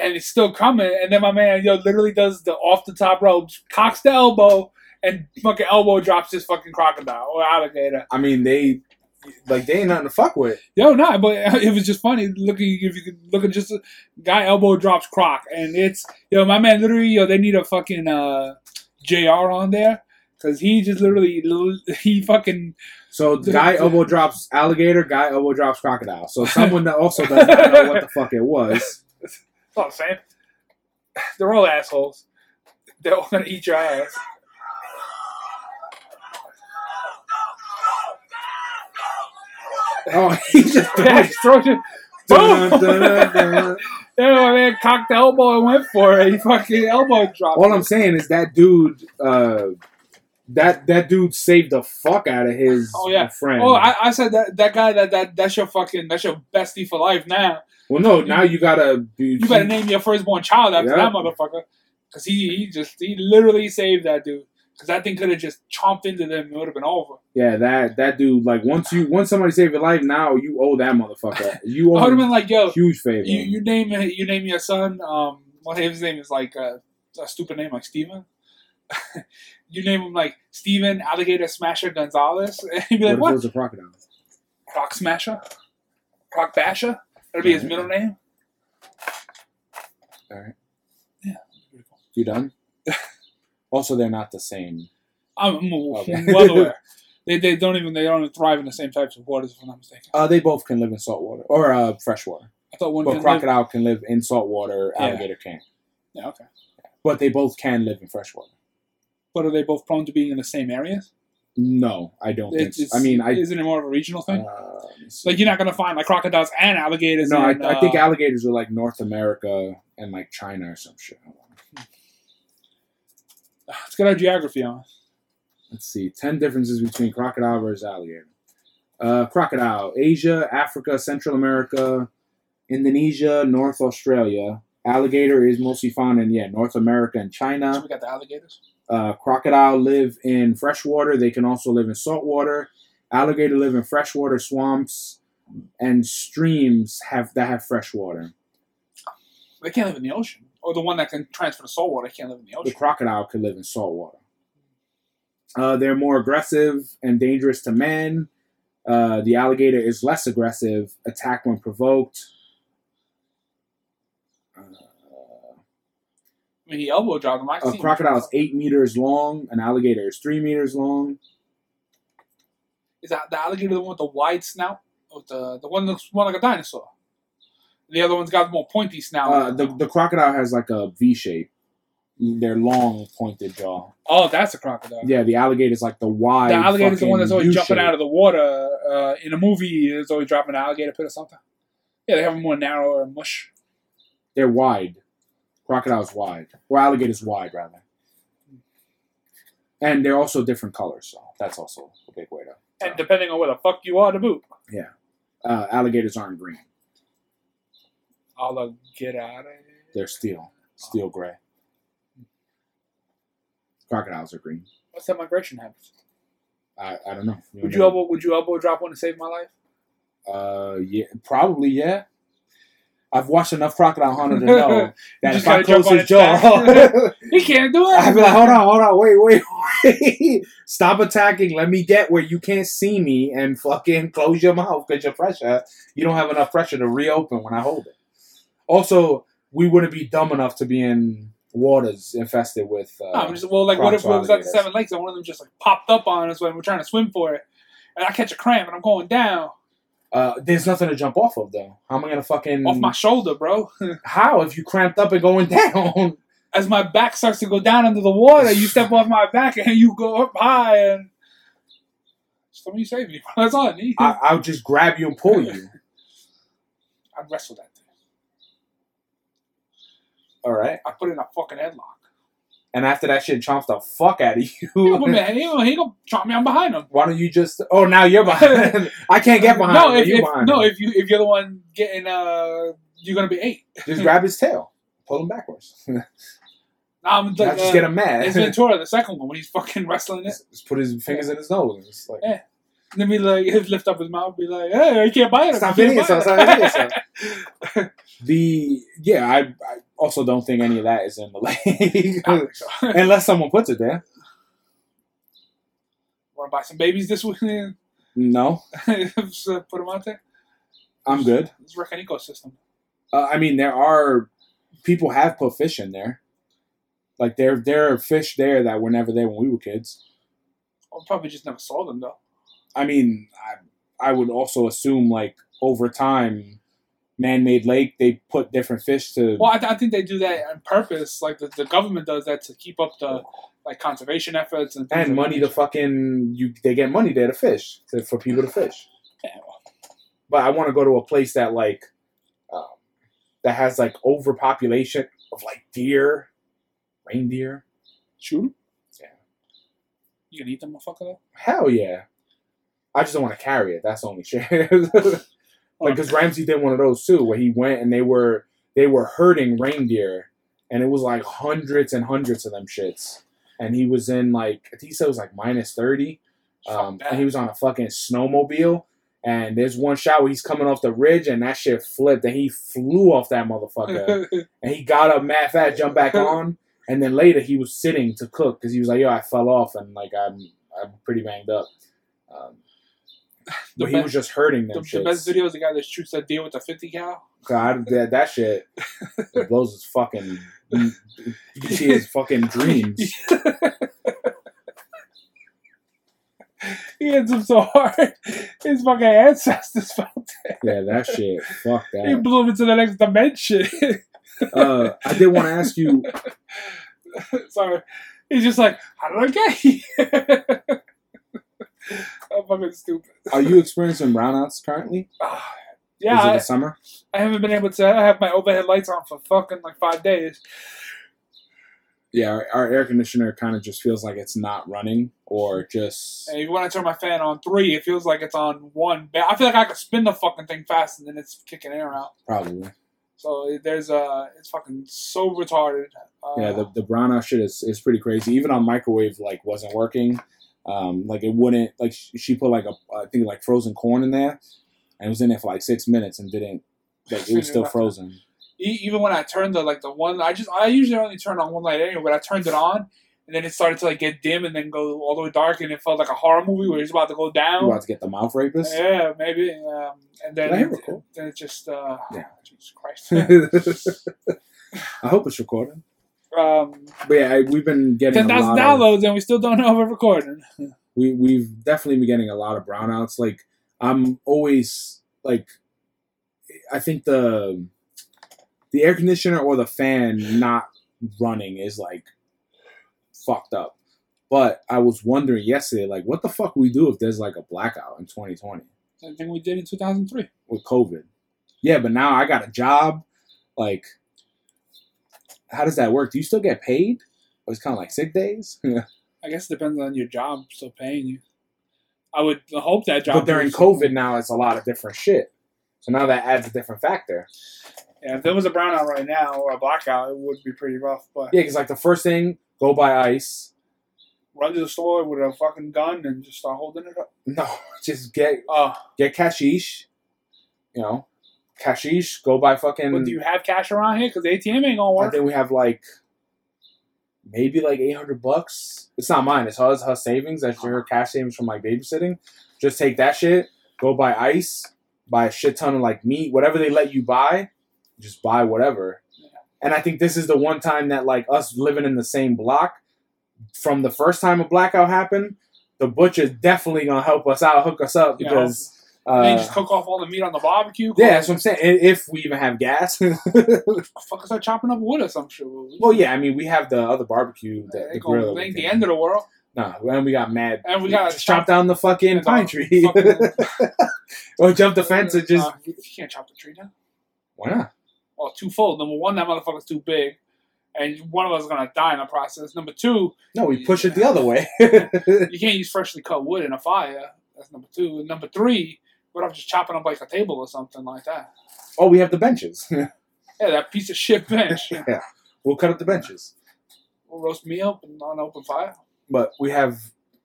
And it's still coming. And then my man, yo, literally does the off the top rope, cocks the elbow, and fucking elbow drops this fucking crocodile or alligator. I mean, they like they ain't nothing to fuck with. Yo, nah, but <laughs> it was just funny looking. If you could look at just a guy elbow drops croc, and it's yo, my man literally yo, they need a fucking uh, Jr. on there because he just literally <laughs> he fucking So guy elbow drops alligator, guy elbow drops crocodile. So <laughs> someone that also does not know what the fuck it was. That's all I'm saying. They're all assholes. They're all gonna eat your ass. Oh, <laughs> he just <laughs> Yeah, throwing it. Boom! <laughs> Yeah, my man cocked the elbow and went for it. He fucking elbow dropped. All. I'm saying is that dude, uh, that that dude saved the fuck out of his Oh, yeah. friend. Oh, I, I said that that guy that that that's your fucking that's your bestie for life now. well, no, now you gotta be. You better name your firstborn child after Yeah. that motherfucker, because he he just he literally saved that dude. Because that thing could have just chomped into them, it would have been over. Yeah, that that dude. Like once you once somebody saved your life, now you owe that motherfucker. <laughs> You I owe would have him been like, yo, huge favor. you, you name you name your son. Um, what his name is like uh, a stupid name like Steven. <laughs> you name him like Steven Alligator Smasher Gonzalez. <laughs> And he'd be what like, if what? was a crocodile? Croc Smasher, Croc Basher. That'd be his middle name. All right, Yeah. you done? Also, they're not the same. I'm, Okay. well aware. <laughs> They, they don't even they don't even thrive in the same types of waters. If I'm not mistaken. Uh, they both can live in salt water or uh, fresh water. I thought one But can live- crocodile can live in salt water. Yeah. Alligator can't. Yeah, okay. But they both can live in fresh water. But are they both prone to being in the same areas? No, I don't think. So. I mean, I. isn't it more of a regional thing? Uh, let me see. like you're not gonna find like crocodiles and alligators. no, I, I think uh, alligators are like North America and like China or some shit. <sighs> Let's get our geography on. Let's see. 10 differences between crocodile versus alligator. Uh, crocodile, Asia, Africa, Central America, Indonesia, North Australia. Alligator is mostly found in, yeah, North America and So China. we got the alligators. Uh, crocodile live in freshwater. They can also live in saltwater. Alligator live in freshwater swamps and streams have that have fresh water. They can't live in the ocean. Or the one that can transfer to salt water can't live in the ocean. The crocodile can live in salt water. Uh, they're more aggressive and dangerous to men. Uh, the alligator is less aggressive, attack when provoked. Uh, I mean, he elbow dropped him. I a crocodile is eight meters long. An alligator is three meters long. Is that the alligator the one with the wide snout? With the the one that looks more like a dinosaur. The other one's got the more pointy snout. Uh, the the crocodile has like a V shape. They're long, pointed jaw. oh, that's a crocodile. Yeah, the alligator's like the wide. the alligator's the one that's always jumping U-shape. out of the water. Uh, in a movie, it's always dropping an alligator pit or something. Yeah, they have a more narrow or mush. They're wide. Crocodile's wide. Or alligator's wide, rather. And they're also different colors, so that's also a big way to. And depending on where the fuck you are to boot. Yeah, uh, alligators aren't green. I'll uh, get out of here. They're steel. Steel gray. Crocodiles are green. What's that migration habits? I, I don't know. Would you elbow? Would you elbow drop one to save my life? Uh, yeah, probably yeah. I've watched enough Crocodile Hunter to know <laughs> that if I close his his jaw. <laughs> He can't do it. <laughs> I'd be like, hold on, hold on, wait, wait, wait. Stop attacking. Let me get where you can't see me and fucking close your mouth because your pressure, you don't have enough pressure to reopen when I hold it. Also, we wouldn't be dumb enough to be in waters infested with. Uh, I'm just well, like what if it was like the. Seven Lakes and one of them just like popped up on us when we're trying to swim for it, and I catch a cramp and I'm going down uh, there's nothing to jump off of though. How am I gonna fucking off my shoulder, bro. <laughs> How if you cramped up and going <laughs> down? As my back starts to go down under the water, you step off my back and you go up high and. Somebody save me. <laughs> That's all I need. I, I'll just grab you and pull you. I'd wrestle that. All right. I put in a fucking headlock. And after that shit chomps the fuck out of He gonna, you. man, he <laughs> he gonna chomp me. I'm behind him. Why don't you just? Oh, now you're <laughs> behind. I can't get behind. No, him, if, you if behind. no, him. if you if you're the one getting uh, you're gonna be eight. just <laughs> grab his tail, pull him backwards. now I'm just uh, get him mad. It's Ventura, the second one, when he's fucking wrestling it. just put his fingers in his nose. And it's like, Yeah. And then be like, lift up his mouth, be like, "Hey, I can't bite him." Stop hitting yourself, stop hitting yourself. the yeah, I, I also don't think any of that is in the I <laughs> league <laughs> unless someone puts it there. Want to buy some babies this weekend? <laughs> No, Just, uh, Put them out there. I'm good. Let's wreck an ecosystem. Uh, I mean, there are people have put fish in there. Like there, there are fish there that were never there when we were kids. I'll probably just never saw them though. I mean, I, I would also assume like over time, man-made lake they put different fish to. Well, I, I think they do that on purpose. Like the, the government does that to keep up the like conservation efforts and and money to fucking you. They get money there to fish to, for people to fish. <laughs> Yeah, But I want to go to a place that like, um, that has like overpopulation of like deer, reindeer. shoot 'em? Yeah. You can eat them, motherfucker. Hell yeah. I just don't want to carry it. That's the only <laughs> shit. Like, because Ramsey did one of those too, where he went and they were they were herding reindeer, and it was like hundreds and hundreds of them shits. And he was in like I think he said it was like minus thirty, um, and he was on a fucking snowmobile. And there's one shot where he's coming off the ridge, and that shit flipped, and he flew off that motherfucker. <laughs> and he got up mad fast, jumped back <laughs> on, and then later he was sitting to cook because he was like, "Yo, I fell off and like I'm I'm pretty banged up." Um, The but he was just hurting the, them the best video is the guy that shoots that deer with the 50 cal. God, that, that shit <laughs> it blows his fucking. You see his fucking dreams. he hits him so hard, his fucking ancestors felt it. Yeah, that shit. Fuck that. He blew him into the next dimension. Uh, I did want to ask you. <laughs> Sorry. He's just like, how did I get here? Fucking stupid. Are you <laughs> experiencing brownouts currently? <sighs> Is yeah, it I, the summer? I haven't been able to. I have my overhead lights on for fucking like five days. Yeah, our, our air conditioner kind of just feels like it's not running, or just And even when I turn my fan on three, it feels like it's on one. I feel like I could spin the fucking thing fast and then it's kicking air out. probably. So there's uh it's fucking so retarded. Uh, Yeah, the, the brownout shit is, is pretty crazy. Even on microwave, like wasn't working. Um, like it wouldn't like she, put like a I think like frozen corn in there, and it was in there for like six minutes and didn't like it was still <laughs> frozen. even when I turned the like the one, I just I usually only turn on one light anyway. But I turned it on, and then it started to like get dim and then go all the way dark, and it felt like a horror movie where it's about to go down. You about to get the mouth rapist? Yeah, maybe. Um, and then Did I hear it, it then it just uh, Yeah. Jesus Christ. <laughs> <laughs> I hope it's recording. Um, But yeah, I, we've been getting ten thousand downloads, and we still don't know if we're recording. <laughs> we we've definitely been getting a lot of brownouts. Like I'm always like, I think the the air conditioner or the fan not running is like fucked up. But I was wondering yesterday, like, what the fuck we do if there's like a blackout in 2020 Same thing we did in two thousand three. with COVID? Yeah, but now I got a job. Like, how does that work? Do you still get paid? Or it's kind of like sick days? <laughs> I guess it depends on your job still paying you. I would hope that job. But during COVID now, it's a lot of different shit. So now that adds a different factor. Yeah, if there was a brownout right now or a blackout, it would be pretty rough. But Yeah, because like the first thing, go buy ice. run to the store with a fucking gun and just start holding it up. No, <laughs> just get uh, get cashish. You know, cashish. Go buy fucking. but do you have cash around here? Because ATM ain't gonna work. I think we have like maybe like eight hundred bucks. It's not mine. It's her, her savings. That's her cash savings from like babysitting. Just take that shit. Go buy ice. Buy a shit ton of like meat. Whatever they let you buy, just buy whatever. And I think this is the one time that like us living in the same block. From the first time a blackout happened, the butcher's definitely gonna help us out, hook us up because. And then you Uh, just cook off all the meat on the barbecue. yeah, that's what I'm saying. If we even have gas, <laughs> Fuck, start chopping up wood or some shit. Well, yeah, I mean, we have the other barbecue, the, the grill. ain't the end of the world. No, and we got mad. And we got just chop down the fucking pine tree, <laughs> or jump the fence and just Uh, you can't chop the tree down. why not? Well, twofold. Number one, that motherfucker's too big, and one of us is gonna die in the process. Number two, No, we push it the other way. <laughs> you can't use freshly cut wood in a fire. That's number two. And number three, what if I'm just chopping up like a table or something like that? oh, we have the benches. <laughs> Yeah, that piece of shit bench. <laughs> Yeah, we'll cut up the benches, We'll roast me up and on open fire. but we have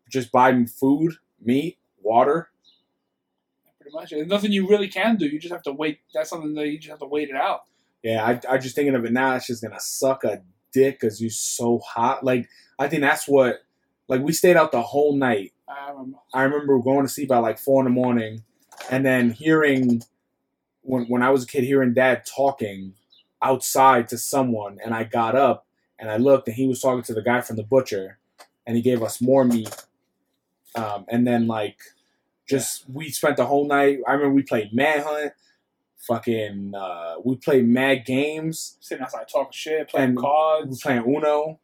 just buy food, meat, water. Pretty much. There's nothing you really can do. You just have to wait. That's something that you just have to wait it out. Yeah, I I just thinking of it now. It's just gonna suck a dick because you're so hot. Like I think that's what. Like we stayed out the whole night. I remember. I remember going to sleep by like four in the morning, and then hearing when when I was a kid, hearing dad talking outside to someone, and I got up and I looked, and he was talking to the guy from the butcher, and he gave us more meat, um, and then like just we spent the whole night. I remember we played manhunt, fucking uh, we played mad games, Sitting outside talking shit, playing cards. playing Uno.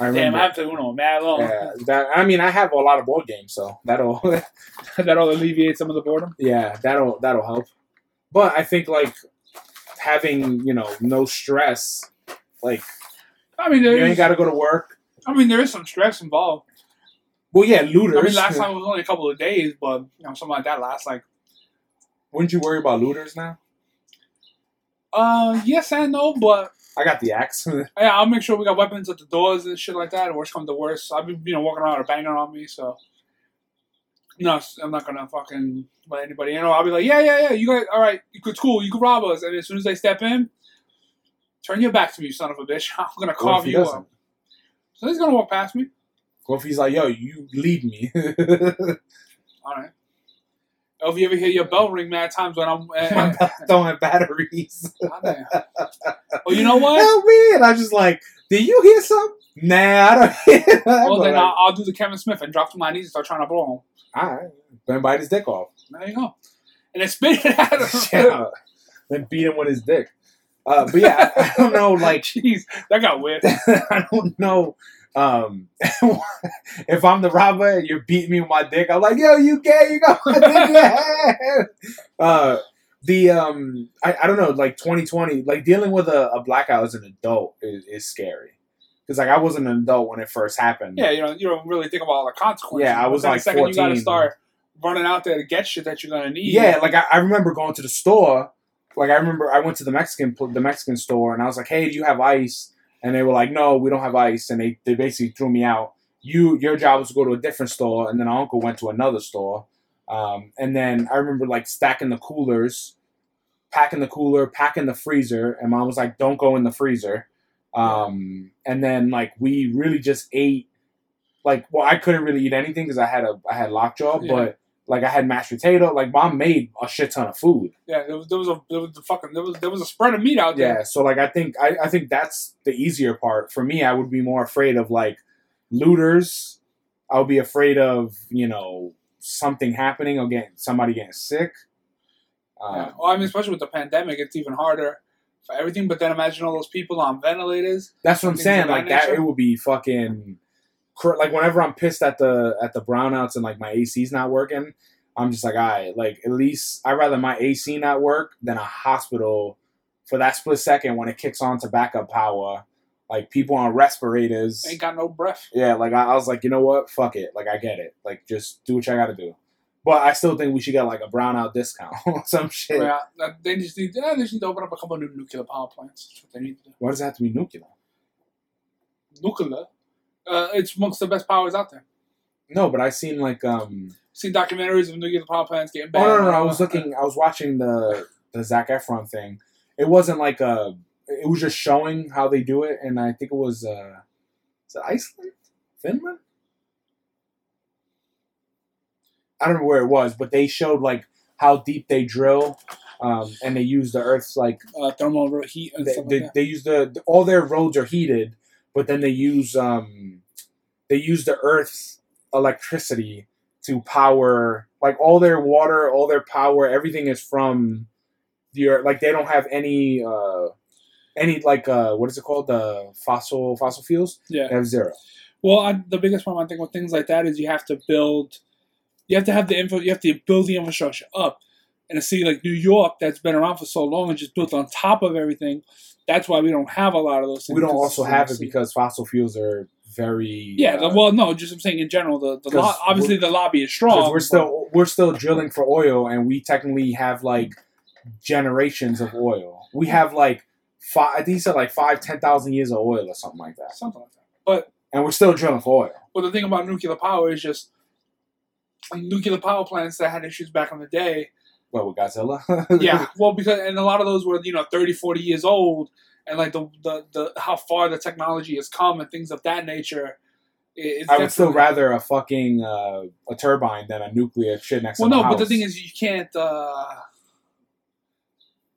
I Damn. I have to Uno mad long. yeah, that, I mean, I have a lot of board games, so that'll <laughs> That'll alleviate some of the boredom. Yeah, that'll that'll help. But I think like having you know no stress, like I mean, you ain't got to go to work. I mean, there is some stress involved. Well, yeah, looters. I mean, last time it was only a couple of days, but you know, something like that lasts like, Wouldn't you worry about looters now? uh, yes and no, but I got the axe. <laughs> yeah, I'll make sure we got weapons at the doors and shit like that. And worst comes to worst, I've been you know walking around a banger on me, so no, I'm not gonna fucking let anybody. You know, I'll be like, yeah, yeah, yeah, you guys, all right, you could cool, you could rob us, and as soon as they step in, turn your back to me, you son of a bitch. <laughs> I'm gonna carve you doesn't? up. So he's gonna walk past me. What if he's like, yo, you lead me? <laughs> All right. Or if you ever hear your bell ring mad times when I'm. <laughs> Uh, belt don't have batteries. <laughs> well, you know <laughs> what? Help me! And I'm just like, did you hear something? Nah, I don't hear that. Well, then like, I'll, I'll do the Kevin Smith and drop to my knees and start trying to blow him. all right, then bite his dick off. There you go. And then spit it at him. yeah. Then beat him with his dick. Uh, but yeah, I, I don't know, like, Jeez, that got weird. I don't know um, <laughs> if I'm the robber and you're beating me with my dick. I'm like, yo, you gay? You got my dick in your <laughs> hand. Uh, the um, I, I don't know, like 2020, like dealing with a, a blackout as an adult is, is scary. Because like I wasn't an adult when it first happened. Yeah, you know, you don't really think about all the consequences. Yeah, I was like the second you gotta start running out there to get shit that you're gonna need. Yeah, like I, I remember going to the store. Like I remember I went to the Mexican the Mexican store and I was like, "Hey, do you have ice?" And they were like, "No, we don't have ice." And they, they basically threw me out. You your job was to go to a different store, and then our uncle went to another store. Um, and then I remember like stacking the coolers, packing the cooler, packing the freezer, and mom was like, "Don't go in the freezer." Um, and then like we really just ate. Like, well, I couldn't really eat anything because I had a I had lockjaw, Yeah. but like I had mashed potato. Like mom made a shit ton of food. yeah. There was, there was a there was a fucking there was there was a spread of meat out there. Yeah. So like I think I, I think that's the easier part. For me, I would be more afraid of like looters. I would be afraid of, you know, something happening or getting somebody getting sick. Um, Yeah. Well, I mean, especially with the pandemic, it's even harder for everything. But then imagine all those people on ventilators. That's what I'm saying. Like that, nature. it would be fucking. Cr- Like whenever I'm pissed at the at the brownouts and like my AC's not working, I'm just like, all right, like at least I'd rather my AC not work than a hospital for that split second when it kicks on to backup power. Like people on respirators. Ain't got no breath. Yeah, like I, I was like, you know what? Fuck it. Like I get it. Like just do what you gotta do. But I still think we should get like a brownout discount, <laughs> or some shit. Yeah, they just need yeah, they just need to open up a couple of new nuclear power plants. That's what they need to do. Why does it have to be nuclear? Nuclear. Uh, it's amongst the best powers out there. No, but I seen like um. Seen documentaries of nuclear power plants getting Oh bad. no, no, no, I was looking. I was watching the the Zac Efron thing. It wasn't like a. It was just showing how they do it, and I think it was. uh Is it Iceland, Finland? I don't know where it was, but they showed like how deep they drill, um, and they use the Earth's like uh, thermal heat and they, stuff they, they use the all their roads are heated, but then they use um they use the Earth's electricity to power like all their water, all their power, everything is from the Earth. Like they don't have any uh any like uh what is it called the fossil fossil fuels? Yeah. They have zero. Well, I, the biggest problem I think with things like that is you have to build, you have to have the info, you have to build the infrastructure up. In a city like New York that's been around for so long and just built on top of everything, that's why we don't have a lot of those things. We don't also have it because fossil fuels are very Yeah, the, uh, well, no, just I'm saying in general, the, the lo- obviously the lobby is strong. because we're but- still we're still drilling for oil and we technically have like generations of oil we have like five i think said like five ten thousand years of oil or something like that something like that. But and we're still drilling for oil Well, the thing about nuclear power is just nuclear power plants that had issues back in the day. What with godzilla <laughs> Yeah, well, because and a lot of those were you know 30, 40 years old, and like the the, the how far the technology has come and things of that nature. it- It's i would still rather a fucking uh, a turbine than a nuclear shit next Well, no, my but the thing is, you can't. uh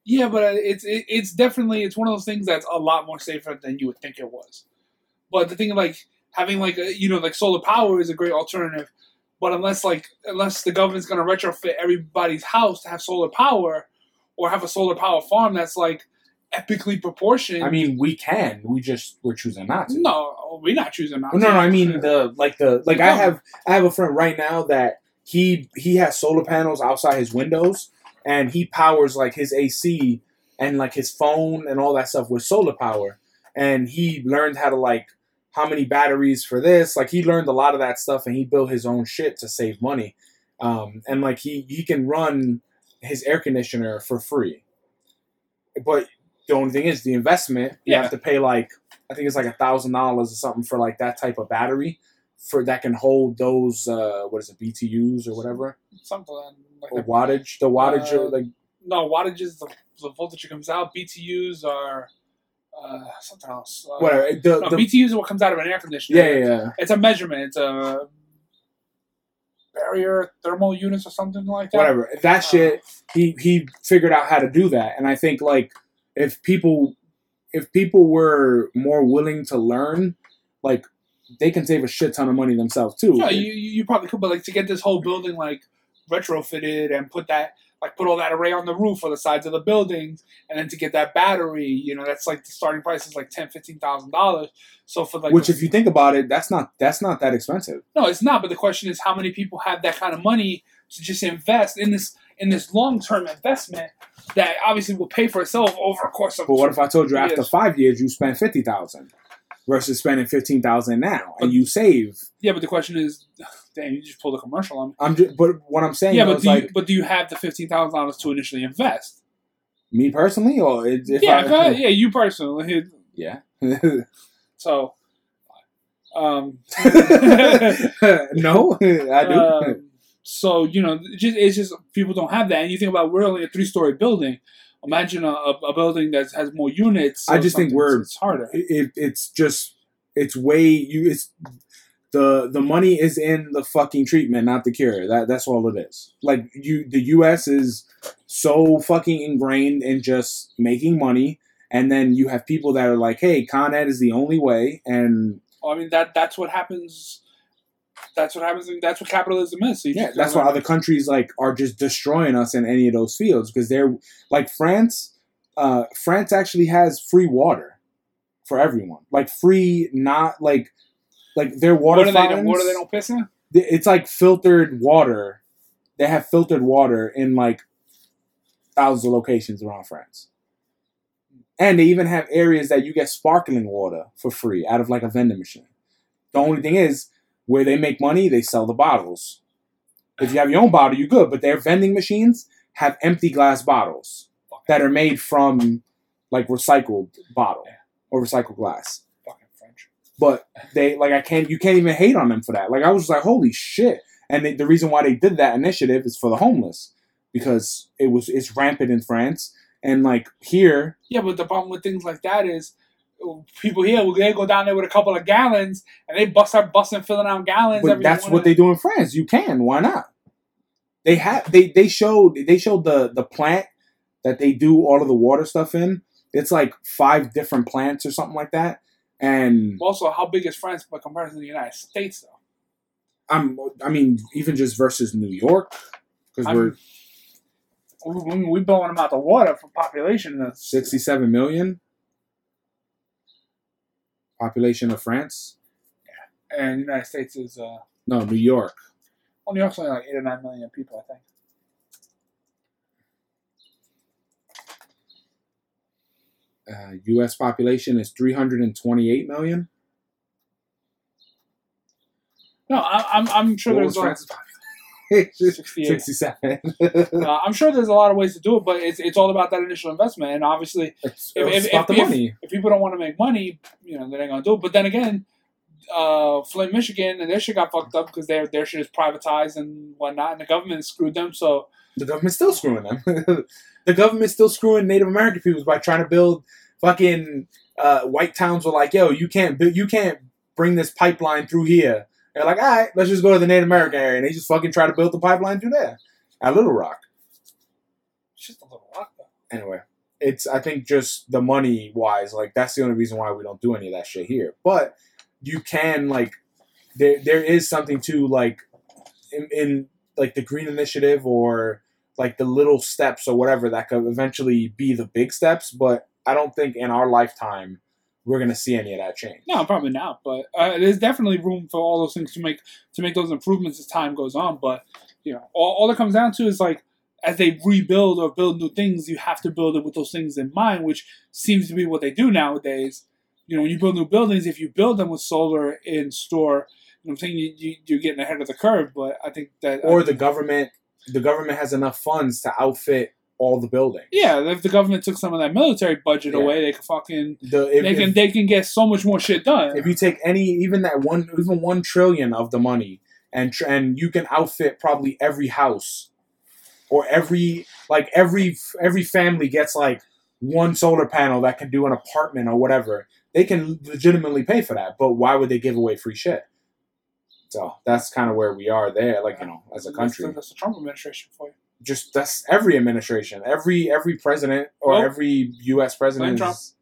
Yeah, but it's it, it's definitely it's one of those things that's a lot more safer than you would think it was. But the thing like having like a, you know like solar power is a great alternative, but unless like unless the government's gonna retrofit everybody's house to have solar power, or have a solar power farm that's like epically proportioned. i mean we can we just we're choosing not to no, we're not choosing not. no to. no i mean the like the like i have i have a friend right now that he he has solar panels outside his windows and he powers like his AC and like his phone and all that stuff with solar power. And he learned how to like how many batteries for this. Like he learned a lot of that stuff and he built his own shit to save money. Um, and like he he can run his air conditioner for free. But the only thing is the investment. You Yeah. have to pay like I think it's like a thousand dollars or something for like that type of battery for that can hold those uh what is it BTUs or whatever something like or wattage. The wattage Uh, like No, wattage is the, the voltage that comes out. BTUs are uh, something else. Uh, whatever. The, No, the, BTUs is what comes out of an air conditioner. yeah, yeah, yeah. It's a measurement. It's a barrier thermal units or something like that. Whatever. That shit he he figured out how to do that and I think like if people if people were more willing to learn like they can save a shit ton of money themselves too. Yeah, you, you you probably could, but like to get this whole building like retrofitted and put that like put all that array on the roof or the sides of the buildings, and then to get that battery, you know, that's like the starting price is like ten, fifteen thousand dollars. So for like Which, the- if you think about it, that's not that's not that expensive. No, it's not. But the question is, how many people have that kind of money to just invest in this in this long term investment that obviously will pay for itself over a course of. But what if I told you after Yes. five years you spend fifty thousand versus spending fifteen thousand now, and But- you save? Yeah, but the question is, damn, you just pulled a commercial on me. I'm just, but what I'm saying Yeah, but is do you, like but do you have the fifteen thousand dollars to initially invest? me personally, or if yeah, I, go yeah, you personally. <laughs> yeah. So, um, <laughs> no, I do. um, so you know, it just, it's just people don't have that, and you think about we're only a three story building. Imagine a, a, a building that has more units. I just think we're- it's harder. it, it's just it's way you it's the the money is in the fucking treatment, not the cure. That that's all it is. Like you, the U.S. is so fucking ingrained in just making money, and then you have people that are like, "Hey, Con Ed is the only way," and I mean that that's what happens. That's what happens. That's what capitalism is. So yeah, just why other countries like are just destroying us in any of those fields because they're like France. Uh, France actually has free water for everyone, like free, not like like their water What are they? fountains. What are they? Don't piss in. it's like filtered water. They have filtered water in like thousands of locations around France. And they even have areas that you get sparkling water for free out of like a vending machine. The only thing is, where they make money, they sell the bottles. If you have your own bottle, you're good. But their vending machines have empty glass bottles that are made from like recycled bottle or recycled glass. But they like I can't you can't even hate on them for that. Like I was like, holy shit! And they, the reason why they did that initiative is for the homeless because it was it's rampant in France and like here Yeah, but the problem with things like that is uh, people here they go down there with a couple of gallons and they bust start busting filling out gallons. But that's what they do in France. You can. Why not? They have they they showed they showed the the plant that they do all of the water stuff in. It's like five different plants or something like that. And Also, how big is France by comparison to the United States, though? I'm I mean even just versus New York because we're We, we blowing them out the water for population. That's 67 million population of France. Yeah, and the United States is uh, No, New York. well, New York's only like eight or nine million people, I think. Uh, U.S. population is 328 million. No, I, I'm I'm sure What there's France's population? <laughs> 67. Uh, I'm sure there's a lot of ways to do it, but it's, it's all about that initial investment. And obviously, it's, If- if- if- the money. if people don't want to make money, you know, they ain't gonna do it. But then again, uh, Flint, Michigan, and their shit got fucked up because their their shit is privatized and whatnot, and the government screwed them. So The government's still screwing them. <laughs> the government's still screwing Native American peoples by trying to build fucking uh, white towns. Were like, yo, you can't bu- you can't bring this pipeline through here. They're like, all right, let's just go to the Native American area, and they just fucking try to build the pipeline through there at Little Rock. it's just a little rock. Though. Anyway, it's I think just the money wise, like that's the only reason why we don't do any of that shit here. But you can like there there is something to like in, in like the green initiative or like the little steps or whatever that could eventually be the big steps. But I don't think in our lifetime we're gonna see any of that change. No, probably not. But uh, there's definitely room for all those things to make to make those improvements as time goes on. But you know, all, all it comes down to is like as they rebuild or build new things, you have to build it with those things in mind, which seems to be what they do nowadays. You know, when you build new buildings, if you build them with solar in store, I'm saying you, you, you're getting ahead of the curve. But I think that Or the government the government has enough funds to outfit all the buildings. yeah, if the government took some of that military budget Yeah. away, they could fucking The, if, they can if- they can get so much more shit done. if you take any even that one even one trillion of the money and tr- and you can outfit probably every house or every like every every family gets like one solar panel that can do an apartment or whatever they can legitimately pay for that but why would they give away free shit so that's kind of where we are there like you know as a That's country the- that's the Trump administration for you. just that's every administration every every president or Well, every us president is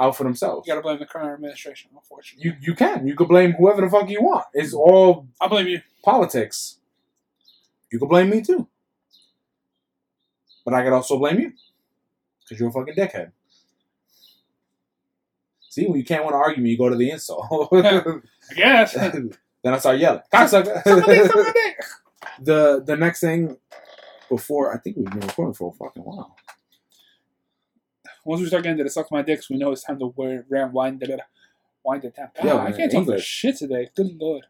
out for themselves You got to blame the current administration, unfortunately. you you can. You could blame whoever the fuck you want. It's all I blame you. politics. You could blame me too. But I could also blame you. Because you're a fucking dickhead. See, when you can't want to argue me, you go to the insult. <laughs> I guess. <laughs> then I start yelling. <laughs> Cocksucker. the the next thing before I think we've been recording for a fucking while. Once we start getting to the suck my dicks, we know it's time to wear, ram, wind it, wind it down. God, Yeah, ah, I can't talk for shit today. Good lord,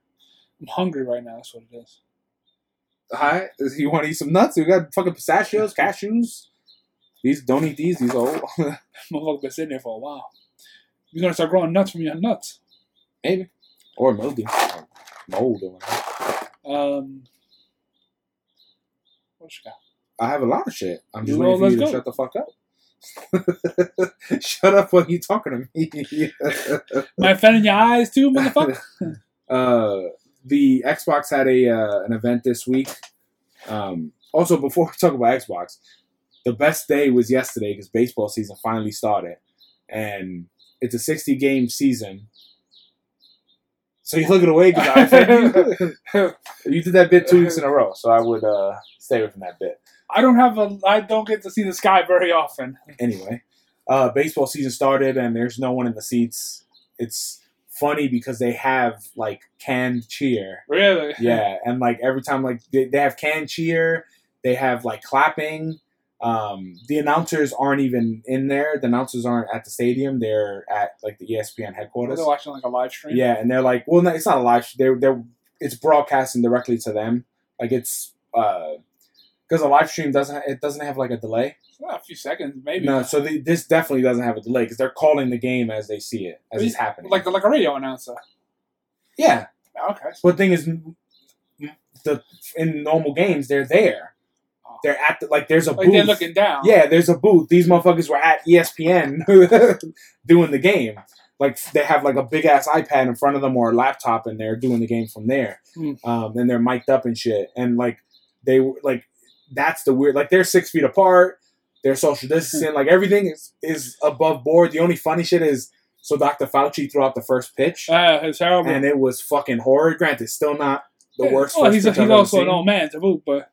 I'm hungry right now. That's what it is. Hi, <laughs> you want to eat some nuts? We got fucking pistachios, <laughs> cashews. These don't eat these. These old. Motherfucker been sitting there for a while. You're gonna start growing nuts from your nuts. Maybe. Or mildew. Or whatever. Um, what you got? I have a lot of shit. I'm just Well, waiting for you to go. shut the fuck up. <laughs> shut up when you talking to me. Am I offending your eyes too, motherfucker? <laughs> uh, the Xbox had a uh, an event this week. Um, also, before <laughs> we talk about Xbox, the best day was yesterday because baseball season finally started, and it's a 60 game season. So you're looking away because I you. <laughs> <laughs> you did that bit two weeks in a row, so I would uh, stay away from that bit. I don't have a. I don't get to see the sky very often. anyway, uh, baseball season started and there's no one in the seats. It's funny because they have like canned cheer. Really? Yeah, and like every time like they, they have canned cheer, they have like clapping. Um, the announcers aren't even in there. The announcers aren't at the stadium. They're at like the ESPN headquarters. They're watching like a live stream? Yeah, and they're like, well, no, it's not a live. They're they're it's broadcasting directly to them. Like it's uh because a live stream doesn't it doesn't have like a delay. Well, a few seconds, maybe. No, so the, this definitely doesn't have a delay because they're calling the game as they see it, as it's happening. like like a radio announcer. Yeah, Okay. but the thing is, the in normal games they're there. They're at the like there's a Like booth. they're looking down. Yeah, there's a booth. These motherfuckers were at ESPN <laughs> doing the game. Like they have like a big ass iPad in front of them or a laptop, and they're doing the game from there. Hmm. Um, and they're mic'd up and shit. And like they were- like that's the weird. Like they're six feet apart. They're social distancing. Like everything is is above board. The only funny shit is so Dr. Fauci threw out the first pitch, Uh, it's terrible. and it was fucking horror. Granted, still not the worst. Well, he's, pitch he's also an old man to boot, but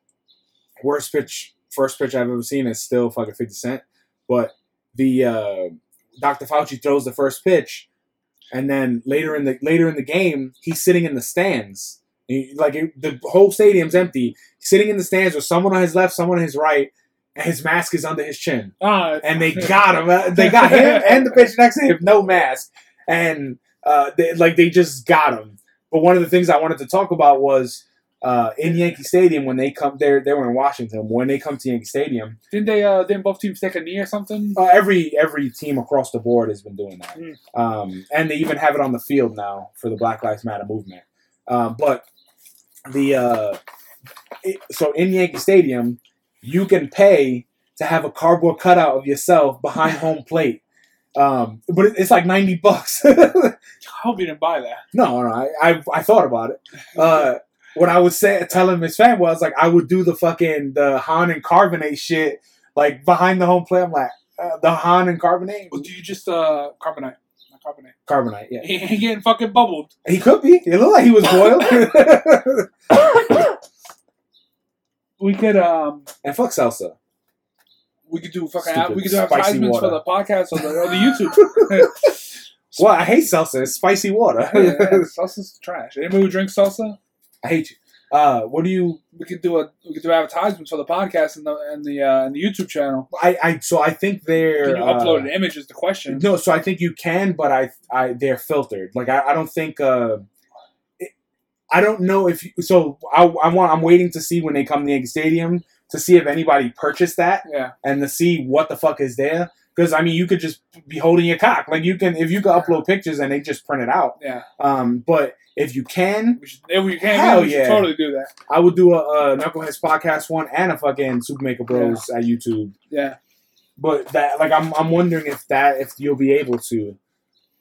worst pitch, first pitch I've ever seen is still fucking Fifty Cent. But the uh, Dr. Fauci throws the first pitch, and then later in the later in the game, he's sitting in the stands. He- like it, the whole stadium's empty. Sitting in the stands with someone on his left, someone on his right, and his mask is under his chin. ah, And they got him. Uh, They got him <laughs> and the pitch next to him, no mask, and uh, they, like they just got him. But one of the things I wanted to talk about was uh, in Yankee Stadium when they come there. They were in Washington. When they come to Yankee Stadium, didn't they? Uh, didn't both teams take a knee or something? uh, every every team across the board has been doing that, Mm. um, and they even have it on the field now for the Black Lives Matter movement. Um, but the uh, it, so in Yankee Stadium, you can pay to have a cardboard cutout of yourself behind home <laughs> plate. Um, but it's like ninety bucks. I hope you didn't buy that. no, no, I, I I thought about it. Uh, what I would say, telling Miss Fan was like, I would do the fucking the Han and carbonate shit, like behind the home plate. I'm like, uh, the Han and carbonate, Or do you just uh carbonate? Carbonate. carbonate. Yeah, <laughs> He ain't getting fucking bubbled. he could be. It looked like he was boiled. <laughs> <laughs> We could um and fuck salsa. we could do fucking Stupid we could do advertisements for the podcast or the, or the YouTube. Well, I hate salsa. It's spicy water. Yeah, yeah, salsa's trash. Anybody who drinks salsa? I hate you. Uh, what do you? We could do a we could do advertisements for the podcast and the and the uh, and the YouTube channel. I, I so I think they're Can you uh, upload an image? Is the question? No, so I think you can, but I, I they're filtered. Like I, I don't think. Uh, it, I don't know if you, so. I, I want. I'm waiting to see when they come to Yankee Stadium to see if anybody purchased that Yeah, and to see what the fuck is there. Because I mean, you could just be holding your cock. Like you can, if you could upload pictures and they just print it out. yeah. Um, but if you can, We should, if we can, Hell we yeah. totally do that. I would do a, a Knuckleheads podcast one and a fucking Super Maker Bros at YouTube. Yeah, But that, like, I'm, I'm wondering if that, if you'll be able to.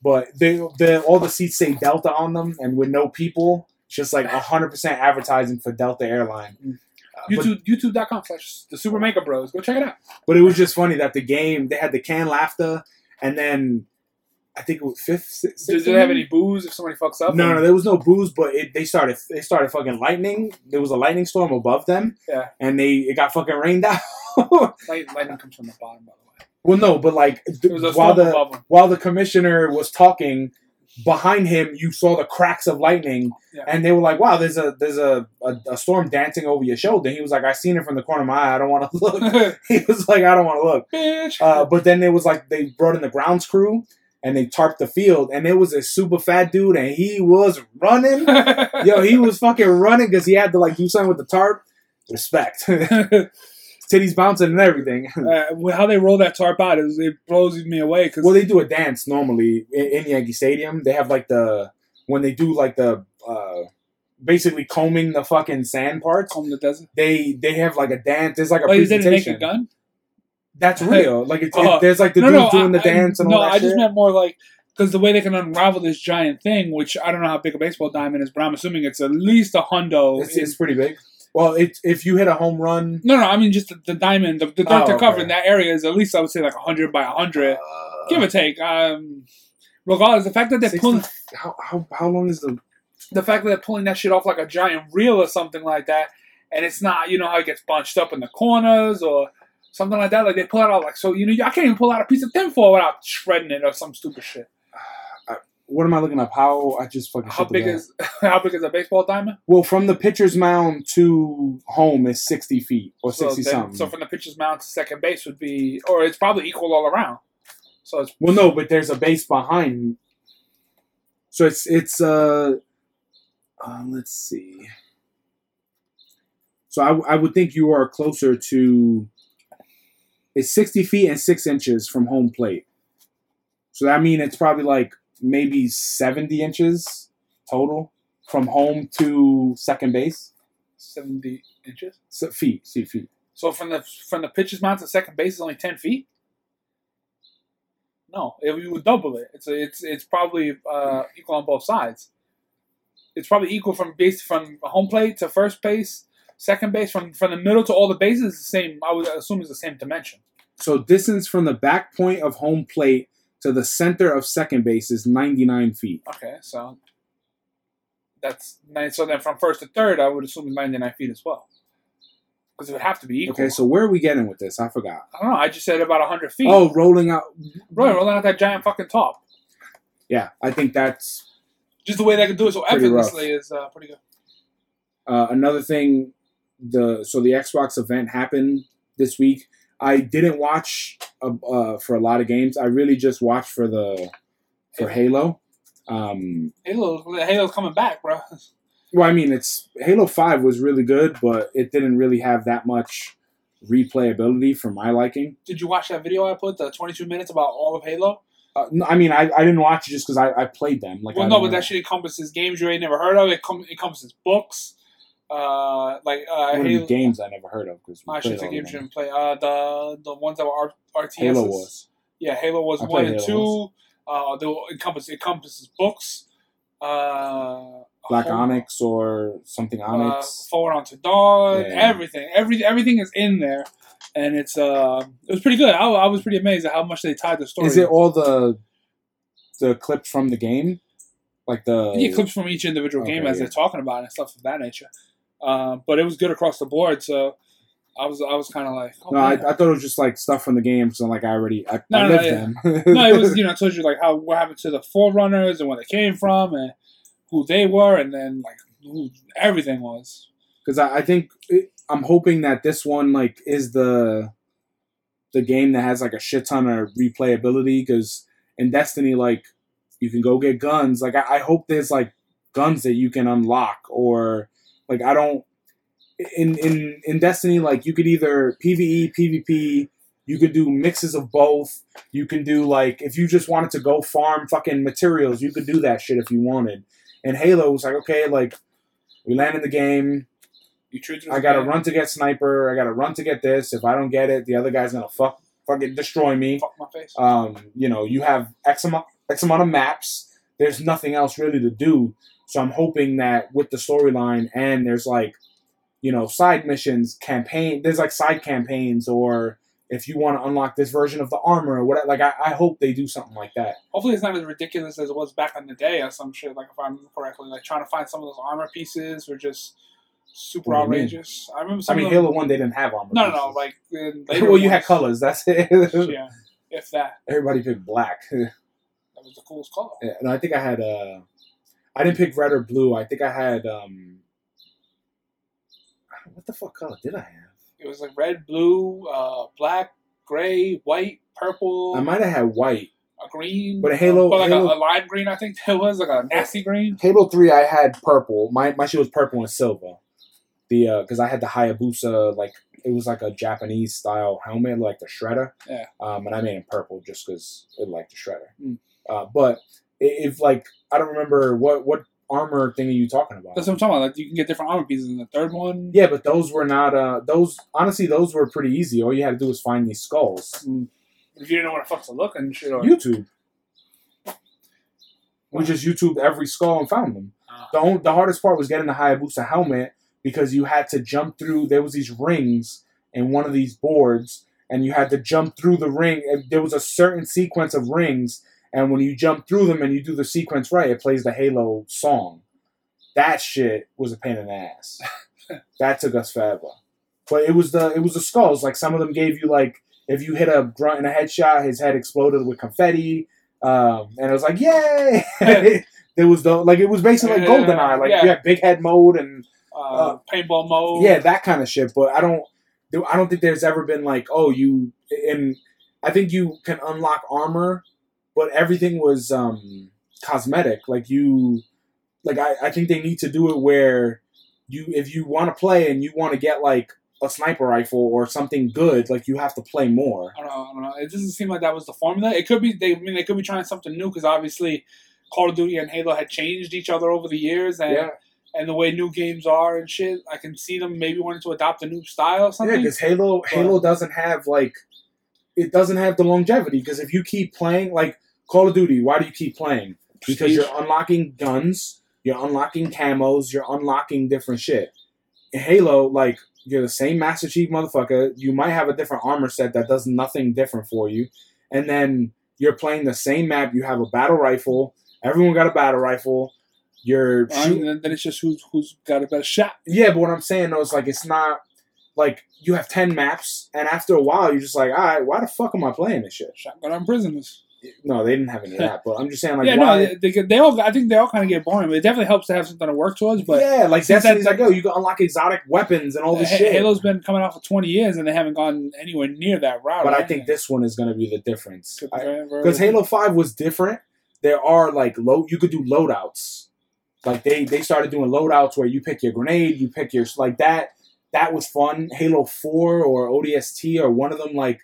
But they, the all the seats say Delta on them, and with no people, just like hundred percent advertising for Delta Airline. Uh, YouTube YouTube.com slash the Super Maker Bros. Go check it out. but it was just funny that the game they had the canned laughter, and then I think it was fifth. Sixth, Does it have any booze if somebody fucks up? No, no, there was no booze, but it, they started they started fucking lightning. There was a lightning storm above them, Yeah. and they it got fucking rained <laughs> out. Light, lightning comes from the bottom, by the way. well, no, but like th- It was a while the while the commissioner was talking, behind him you saw the cracks of lightning, Yeah. and they were like, "Wow, there's a there's a, a, a storm dancing over your shoulder." He was like, "I seen it from the corner of my eye. I don't want to <laughs> look." <laughs> he was like, "I don't want to look." Bitch. Uh, but then it was like they brought in the grounds crew and they tarped the field, and it was a super fat dude, and he was running. <laughs> Yo, he was fucking running because he had to like do something with the tarp. Respect, titties bouncing and everything. <laughs> uh, how they roll that tarp out is it blows me away because well, they do a dance normally in, in Yankee Stadium. They have like the when they do like the uh, basically combing the fucking sand parts. comb the desert. They they have like a dance. There's like a Oh, is it a presentation. naked gun? That's real. Like it's, Oh. it, there's like the no, dude no, doing the I, dance and no, all that I just shit. meant more like because the way they can unravel this giant thing, which I don't know how big a baseball diamond is, but I'm assuming it's at least a hundo. It's, it's pretty big. Well, it, if you hit a home run, no, no, I mean just the, the diamond, the, the dirt Oh, okay. covering that area is at least I would say like hundred by hundred, uh, give or take. Um, regardless, the fact that they're 60 pulling how, how how long is the? the fact that they're pulling that shit off like a giant reel or something like that, and it's not, you know, how it gets bunched up in the corners or something like that. Like they pull it out like so, you know, I can't even pull out a piece of tinfoil without shredding it or some stupid shit. What am I looking up? How I just fucking How big is <laughs> how big is a baseball diamond? Well, from the pitcher's mound to home is sixty feet or So, sixty then- something. so from the pitcher's mound to second base would be, or it's probably equal all around. So it's well, no, but there's a base behind. So it's it's uh, uh let's see. So I, I would think you are closer to. It's sixty feet and six inches from home plate. So that means it's probably like maybe seventy inches total. from home to second base. Seventy inches. So, feet, see feet. So from the from the pitcher's mound to second base is only ten feet. No, if you would double it, it's it's it's probably uh, equal on both sides. It's probably equal from base from home plate to first base, second base from from the middle to all the bases. is The same, I would assume, is the same dimension. So distance from the back point of home plate to the center of second base is 99 feet. Okay, so that's nice. So then from first to third, I would assume ninety nine feet as well, because it would have to be equal. Okay, so where are we getting with this? I forgot. I don't know. I just said about hundred feet. Oh, rolling out. Right, rolling out that giant fucking top. Yeah, I think that's Just the way they could do it so Pretty rough. effortlessly is uh, pretty good. uh, another thing. The so the Xbox event happened this week. I didn't watch uh, uh, for a lot of games. I really just watched for the for Halo. Um, Halo, Halo's coming back, bro. well, I mean, it's Halo Five was really good, but it didn't really have that much replayability for my liking. Did you watch that video I put, the 22 minutes about all of Halo? Uh, no, I mean, I, I didn't watch it just because I, I played them. Like, well, no, but know. that shit encompasses games you ain't never heard of. It com- encompasses books, uh, like uh, One of the games I never heard of because I should say games you didn't play. Uh, the the ones that were R- RTSs. Halo was. Yeah, Halo was I one and Halo two. Uh, they will encompass encompasses books. Uh, Black whole- Onyx or something uh, Onyx. forward unto dawn, Yeah. everything, every everything is in there, and it's uh, it was pretty good. I, I was pretty amazed at how much they tied the story. Is it all the the clips from the game? Like the yeah, clips from each individual game as yeah. they're talking about it and stuff of that nature. Uh, but it was good across the board, so I was I was kind of like, oh, No, I. I thought it was just like stuff from the game. So like I already I, No, I no, lived yeah. them. <laughs> no, it was <laughs> you know I told you like how what happened to the forerunners and where they came from and who they were, and then like who everything was. because I, I think it, I'm hoping that this one like is the the game that has like a shit ton of replayability. Because in Destiny, like you can go get guns. Like I, I hope there's like guns that you can unlock, or like I don't in in in Destiny like you could either PVE, PvP. You could do mixes of both. You can do like if you just wanted to go farm fucking materials, you could do that shit if you wanted. And Halo was like, okay, like we land in the game. I gotta run to get sniper. I gotta run to get this. If I don't get it, the other guy's gonna fuck fucking destroy me. Fuck my face. Um, you know, you have X amount X amount of maps. There's nothing else really to do. So I'm hoping that with the storyline and there's like, you know, side missions, campaign. There's like side campaigns, or if you want to unlock this version of the armor or whatever. Like I, I hope they do something like that. Hopefully, it's not as ridiculous as it was back in the day or some shit. Like if I remember correctly, like trying to find some of those armor pieces were just super outrageous. I remember I mean, Halo One they didn't have armor. No, no, no. Like in <laughs> later well, you had colors. That's it. <laughs> Yeah, if that. Everybody picked black. <laughs> That was the coolest color. Yeah, no, I think I had uh I didn't pick red or blue. I think I had um what the fuck color did I have? It was like red, blue, uh, black, gray, white, purple, I might have had white. a green, But a Halo- but like Halo- a, a lime green. I think <laughs> it was like a nasty green. Halo Three, I had purple. My my shit was purple and silver. The uh, because I had the Hayabusa like it was like a Japanese style helmet, like the Shredder. Yeah. Um, and I made it purple just because it liked the Shredder. Mm. Uh, but if like I don't remember what what armor thing are you talking about? That's what I'm talking about. Like you can get different armor pieces in the third one. Yeah, but those were not. Uh, those honestly, those were pretty easy. All you had to do was find these skulls. Mm. If you didn't know what the fuck to look and shit, or YouTube. We just YouTube every skull and found them. Ah. The only, the hardest part was getting the Hayabusa helmet because you had to jump through. There was these rings in one of these boards, and you had to jump through the ring. And there was a certain sequence of rings, and when you jump through them and you do the sequence right, it plays the Halo song. That shit was a pain in the ass. <laughs> that took us forever. But it was the it was the skulls. Like some of them gave you like if you hit a grunt in a headshot, his head exploded with confetti. Um, and it was like, yay! <laughs> <laughs> there was the like it was basically like GoldenEye. Like yeah. you had big head mode and uh, paintball mode. yeah, that kind of shit. But I don't, I don't think there's ever been like, oh, you. And I think you can unlock armor, but everything was um cosmetic. Like you, like I, I think they need to do it where you, if you want to play and you want to get like a sniper rifle or something good, like you have to play more. I don't know. I don't know. It doesn't seem like that was the formula. It could be. They I mean they could be trying something new because obviously Call of Duty and Halo had changed each other over the years, and Yeah, and the way new games are and shit. I can see them maybe wanting to adopt a new style or yeah, because Halo Halo doesn't have like it doesn't have the longevity. Because if you keep playing like Call of Duty, why do you keep playing? Because you're unlocking guns, you're unlocking camos, you're unlocking different shit. In Halo, like you're the same Master Chief motherfucker. You might have a different armor set that does nothing different for you, and then you're playing the same map. You have a battle rifle. Everyone got a battle rifle. You're shooting. And then it's just who's who's got a better shot. Yeah, but what I'm saying though is like it's not like you have ten maps, and after a while you're just like, all right, why the fuck am I playing this shit? Shotgun on prisoners. No, they didn't have any of <laughs> that, but I'm just saying like, yeah, why? no, they, they, they all. I think they all kind of get boring, but it definitely helps to have something to work towards. But yeah, like that's that- like, oh, you can unlock exotic weapons and all this shit. Halo's been coming out for twenty years, and they haven't gone anywhere near that route. but I think this one is going to be the difference because Halo Five was different. There are like low, you could do loadouts. Like they they started doing loadouts where you pick your grenade, you pick your like that. That was fun. Halo Four or ODST or one of them like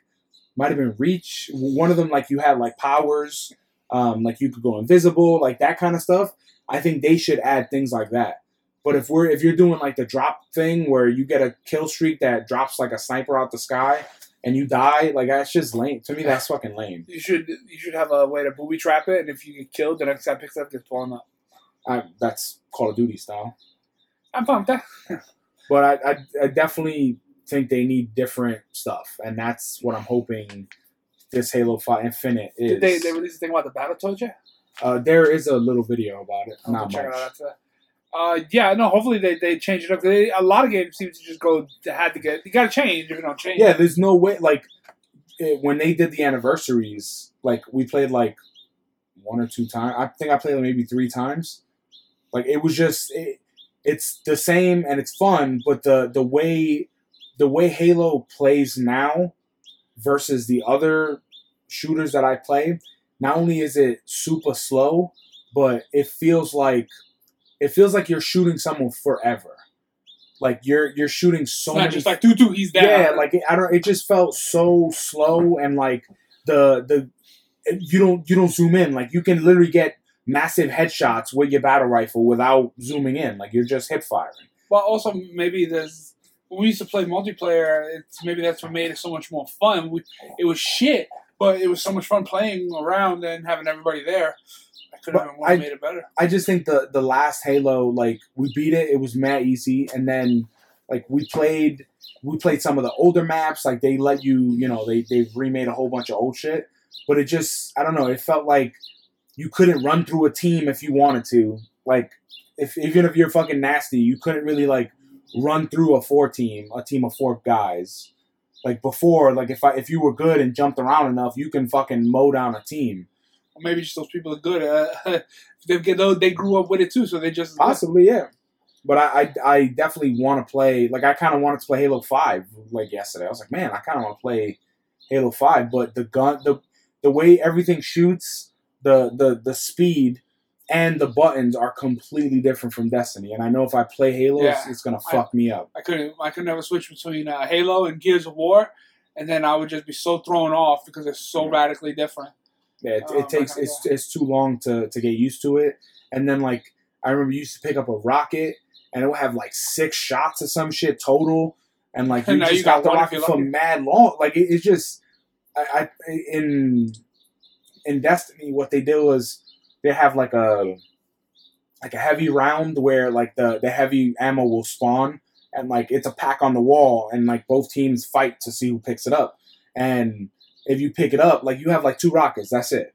might have been Reach. One of them like you had like powers, um, like you could go invisible, like that kind of stuff. I think they should add things like that. But if we're if you're doing like the drop thing where you get a kill streak that drops like a sniper out the sky and you die, like that's just lame. To me, that's fucking lame. You should you should have a way to booby trap it, and if you get killed, the next guy picks up gets blown up. I, that's Call of Duty style. I'm fine with that. But I, I, I definitely think they need different stuff, and that's what I'm hoping this Halo Five Infinite is. Did they, they release a thing about the battle yet? uh, there is a little video about it, I'll not much. it out after that. Uh, yeah, no. Hopefully they, they change it up. They, a lot of games seem to just go. They had to get. You got to change if you don't change. Yeah, there's no way. Like it, when they did the anniversaries, like we played like one or two times. I think I played like maybe three times. Like it was just it, it's the same and it's fun, but the the way the way Halo plays now versus the other shooters that I play, not only is it super slow, but it feels like it feels like you're shooting someone forever. Like you're you're shooting so It's not many just like doo doo. He's down. yeah, like I don't. It just felt so slow and like the the you don't you don't zoom in. Like you can literally get massive headshots with your battle rifle without zooming in. Like you're just hip firing. Well, also maybe there's when we used to play multiplayer. It's maybe that's what made it so much more fun. We, it was shit, but it was so much fun playing around and having everybody there. I couldn't have I- made it better. I just think the the last Halo, like we beat it, it was mad easy, and then like we played we played some of the older maps. Like they let you, you know, they they remade a whole bunch of old shit, but it just I don't know. It felt like you couldn't run through a team if you wanted to. Like if even if you're fucking nasty, you couldn't really like run through a four team, a team of four guys. Like before, like if I if you were good and jumped around enough, you can fucking mow down a team. Or maybe just those people are good. Uh, <laughs> they get. They grew up with it too, so they just Possibly, yeah. But I, I, I definitely want to play. Like, I kind of wanted to play Halo Five like yesterday. I was like, man, I kind of want to play Halo Five. But the gun, the the way everything shoots, the the the speed, and the buttons are completely different from Destiny. And I know if I play Halo, it's, Yeah. it's gonna I- fuck me up. I couldn't. I could never switch between uh, Halo and Gears of War, and then I would just be so thrown off because they're so radically different. Yeah, it, it takes my it's it's too long to to get used to it. And then like I remember you used to pick up a rocket and it would have like six shots or some shit total, and like <laughs> you Now just you got, got the rocket for mad long. Like it, it's just I, I in in Destiny what they did was they have like a like a heavy round where like the the heavy ammo will spawn and like it's a pack on the wall and like both teams fight to see who picks it up and if you pick it up like you have like two rockets that's it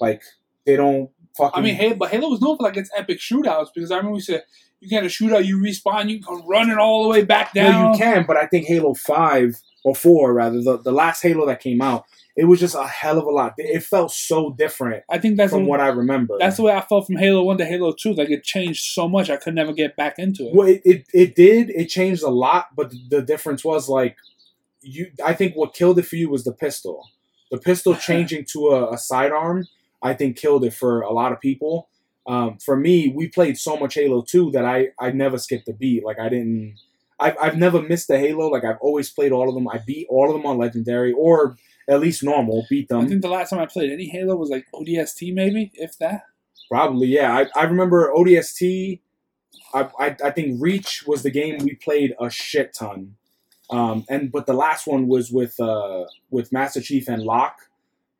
like they don't fucking I mean, Halo, but Halo was known for like its epic shootouts because I remember we said you get a shootout, you respawn, you can run it all the way back down. no you can but i think halo 5 or 4 rather the, the last halo that came out it was just a hell of a lot it felt so different I think that's from what i remember that's the way I felt from Halo One to Halo Two. Like it changed so much, I could never get back into it. Well, it, it, it did. It changed a lot, but the difference was like you. I think what killed it for you was the pistol. The pistol <laughs> changing to a, a sidearm, I think, killed it for a lot of people. Um, for me, we played so much Halo Two that I I never skipped a beat. Like I didn't. I've I've never missed a Halo. Like I've always played all of them. I beat all of them on Legendary or at least normal. Beat them. I think the last time I played any Halo was like ODST, maybe if that. Probably, yeah. I, I remember ODST. I, I I think Reach was the game we played a shit ton. Um, and but the last one was with uh with Master Chief and Locke,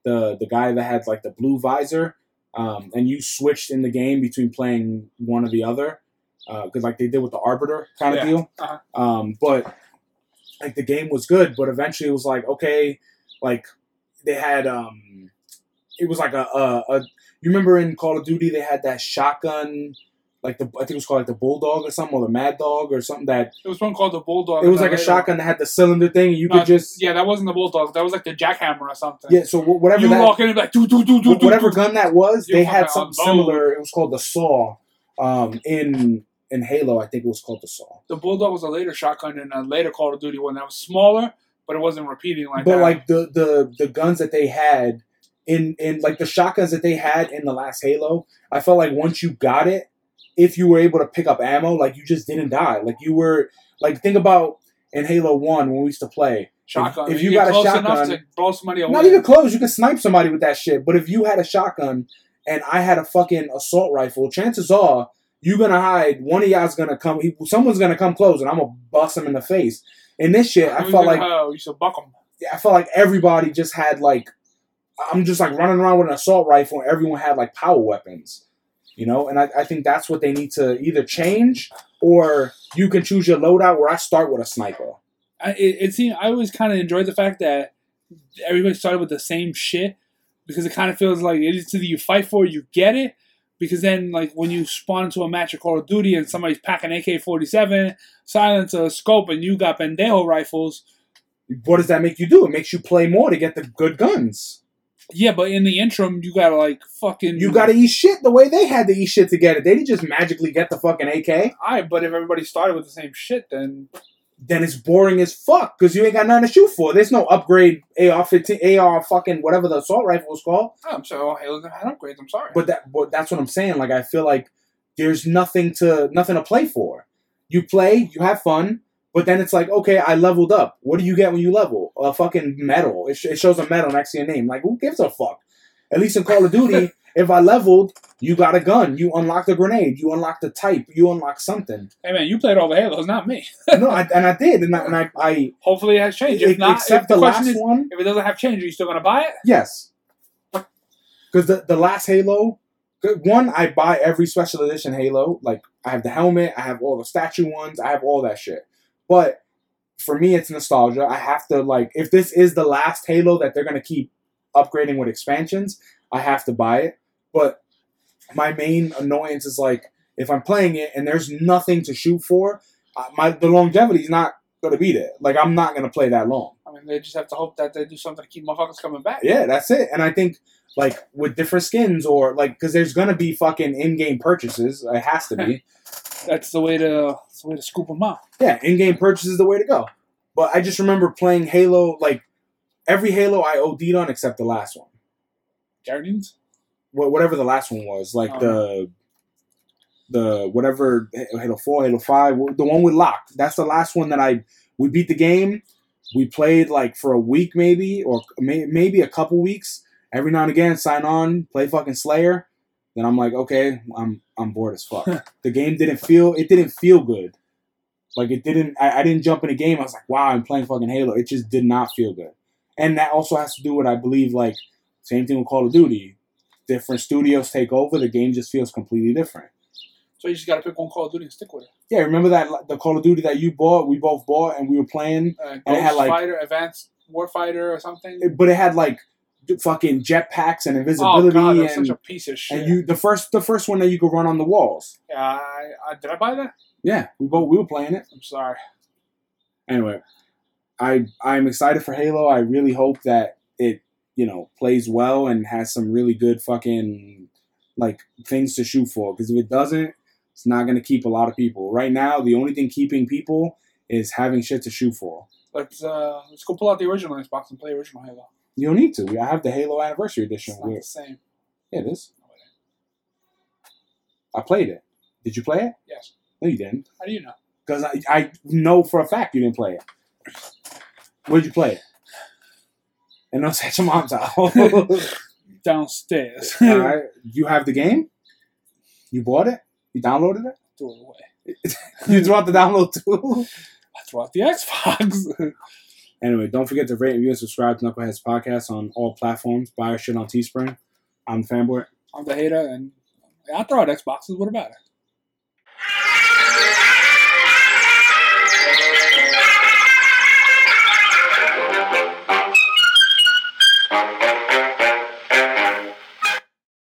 the the guy that had like the blue visor. Um, and you switched in the game between playing one or the other, because like they did with the Arbiter kind of Yeah. deal. Uh-huh. Um, but like the game was good, but eventually it was like okay, like they had um, it was like a, a, a you remember in Call of Duty they had that shotgun, like the I think it was called like the Bulldog or something or the Mad Dog or something that It was one called the Bulldog. it was like a shotgun that had the cylinder thing and you No, could just Yeah, that wasn't the Bulldog. That was like the Jackhammer or something. yeah. So whatever you that walk in and be like, do, do, do, do, whatever do. gun that was, they had something similar. It was called the Saw. Um, in in Halo, I think it was called the Saw. The Bulldog was a later shotgun and a later Call of Duty one that was smaller, but it wasn't repeating like but that. like the the the guns that they had in in like the shotguns that they had in the last Halo, I felt like once you got it, if you were able to pick up ammo, like you just didn't die. Like you were like think about in Halo One when we used to play. shotgun. if If you you, got a shotgun- enough to blow somebody away. Not even close. You can snipe somebody with that shit. But if you had a shotgun and I had a fucking assault rifle, chances are you're gonna hide. One of y'all's gonna come. He, someone's gonna come close, and I'm gonna bust him in the face. In this shit, I Who's felt like uh, oh, you should buck them. Yeah, I felt like everybody just had like I'm just like running around with an assault rifle, and everyone had like power weapons. You know, and I, I think that's what they need to either change or you can choose your loadout. Where I start with a sniper. I, it, it seemed I always kind of enjoyed the fact that everybody started with the same shit because it kind of feels like it is either you fight for it, you get it. Because then, like when you spawn into a match of Call of Duty and somebody's packing AK forty seven, silencer, scope, and you got pendejo rifles, What does that make you do? It makes you play more to get the good guns. yeah. But in the interim, you gotta like fucking You gotta eat shit the way they had to eat shit to get it. They didn't just magically get the fucking AK. Alright, but if everybody started with the same shit, then Then it's boring as fuck because you ain't got nothing to shoot for. There's no upgrade AR fifteen, AR fucking whatever the assault rifle was called. oh, I'm sorry, oh, Halo had upgrades. I'm sorry, But that, but that's what I'm saying. Like I feel like there's nothing to nothing to play for. You play, you have fun, but then it's like, okay, I leveled up. What do you get when you level? A fucking medal. It, sh- it shows a medal next to your name. Like who gives a fuck? At least in Call of Duty, <laughs> if I leveled, you got a gun, you unlocked a grenade, you unlocked a type, you unlocked something. hey man, you played all the Halos, not me. <laughs> no, I, and I did, and I, and I, I Hopefully, it has changed. If not, except if the, the last is, one. if it doesn't have change, are you still gonna buy it? Yes. Because the, the last Halo, one, I buy every special edition Halo. Like, I have the helmet, I have all the statue ones, I have all that shit. But for me, it's nostalgia. I have to, like, if this is the last Halo that they're going to keep upgrading with expansions, I have to buy it. But my main annoyance is, like, if I'm playing it and there's nothing to shoot for, uh, my the longevity is not going to be there. Like, I'm not going to play that long. I mean, they just have to hope that they do something to keep motherfuckers coming back. Yeah, that's it. And I think like with different skins or like because there's gonna be fucking in-game purchases. It has to be. <laughs> That's the way to that's the way to scoop them out. yeah, in-game purchase is the way to go. But I just remember playing Halo like every Halo I OD'd on except the last one. Guardians. Wh- Whatever the last one was, like Oh. the the whatever Halo Four, Halo Five, the one with Locke. That's the last one that I we beat the game. We played like for a week maybe or may, maybe a couple weeks. Every now and again, sign on, play fucking Slayer. Then I'm like, okay, I'm I'm bored as fuck. <laughs> the game didn't feel it didn't feel good. Like it didn't. I, I didn't jump in the game. I was like, wow, I'm playing fucking Halo. It just did not feel good. And that also has to do with I believe like same thing with Call of Duty. Different studios take over. The game just feels completely different. So you just got to pick one Call of Duty and stick with it. Yeah, remember that the Call of Duty that you bought, we both bought, and we were playing, Uh, And it had, like- Fighter, Advanced Warfighter, or something. but it had like fucking jetpacks and invisibility. oh god, and such a piece of shit. and you the first the first one that you could run on the walls. yeah, I, did I buy that? Yeah, we both we were playing it. I'm sorry. Anyway, I I'm excited for Halo. I really hope that it you know plays well and has some really good fucking like things to shoot for. Because if it doesn't, it's not gonna keep a lot of people. Right now, the only thing keeping people is having shit to shoot for. Let's uh, let's go pull out the original Xbox and play original Halo. You don't need to. I have the Halo Anniversary Edition. It's not the same. yeah, it is. I played it. Did you play it? Yes. No, you didn't. How do you know? Because I, I know for a fact you didn't play it. Where'd you play it? And say your mom's house. <laughs> Downstairs. right. You have the game? You bought it? You downloaded it? Throw it away. <laughs> you threw out the download too? I threw out the Xbox. Anyway, don't forget to rate, review, and subscribe to Knuckleheads Podcast on all platforms. Buy our shit on Teespring. I'm the Fanboy. I'm the hater, and I throw out Xboxes. What about it?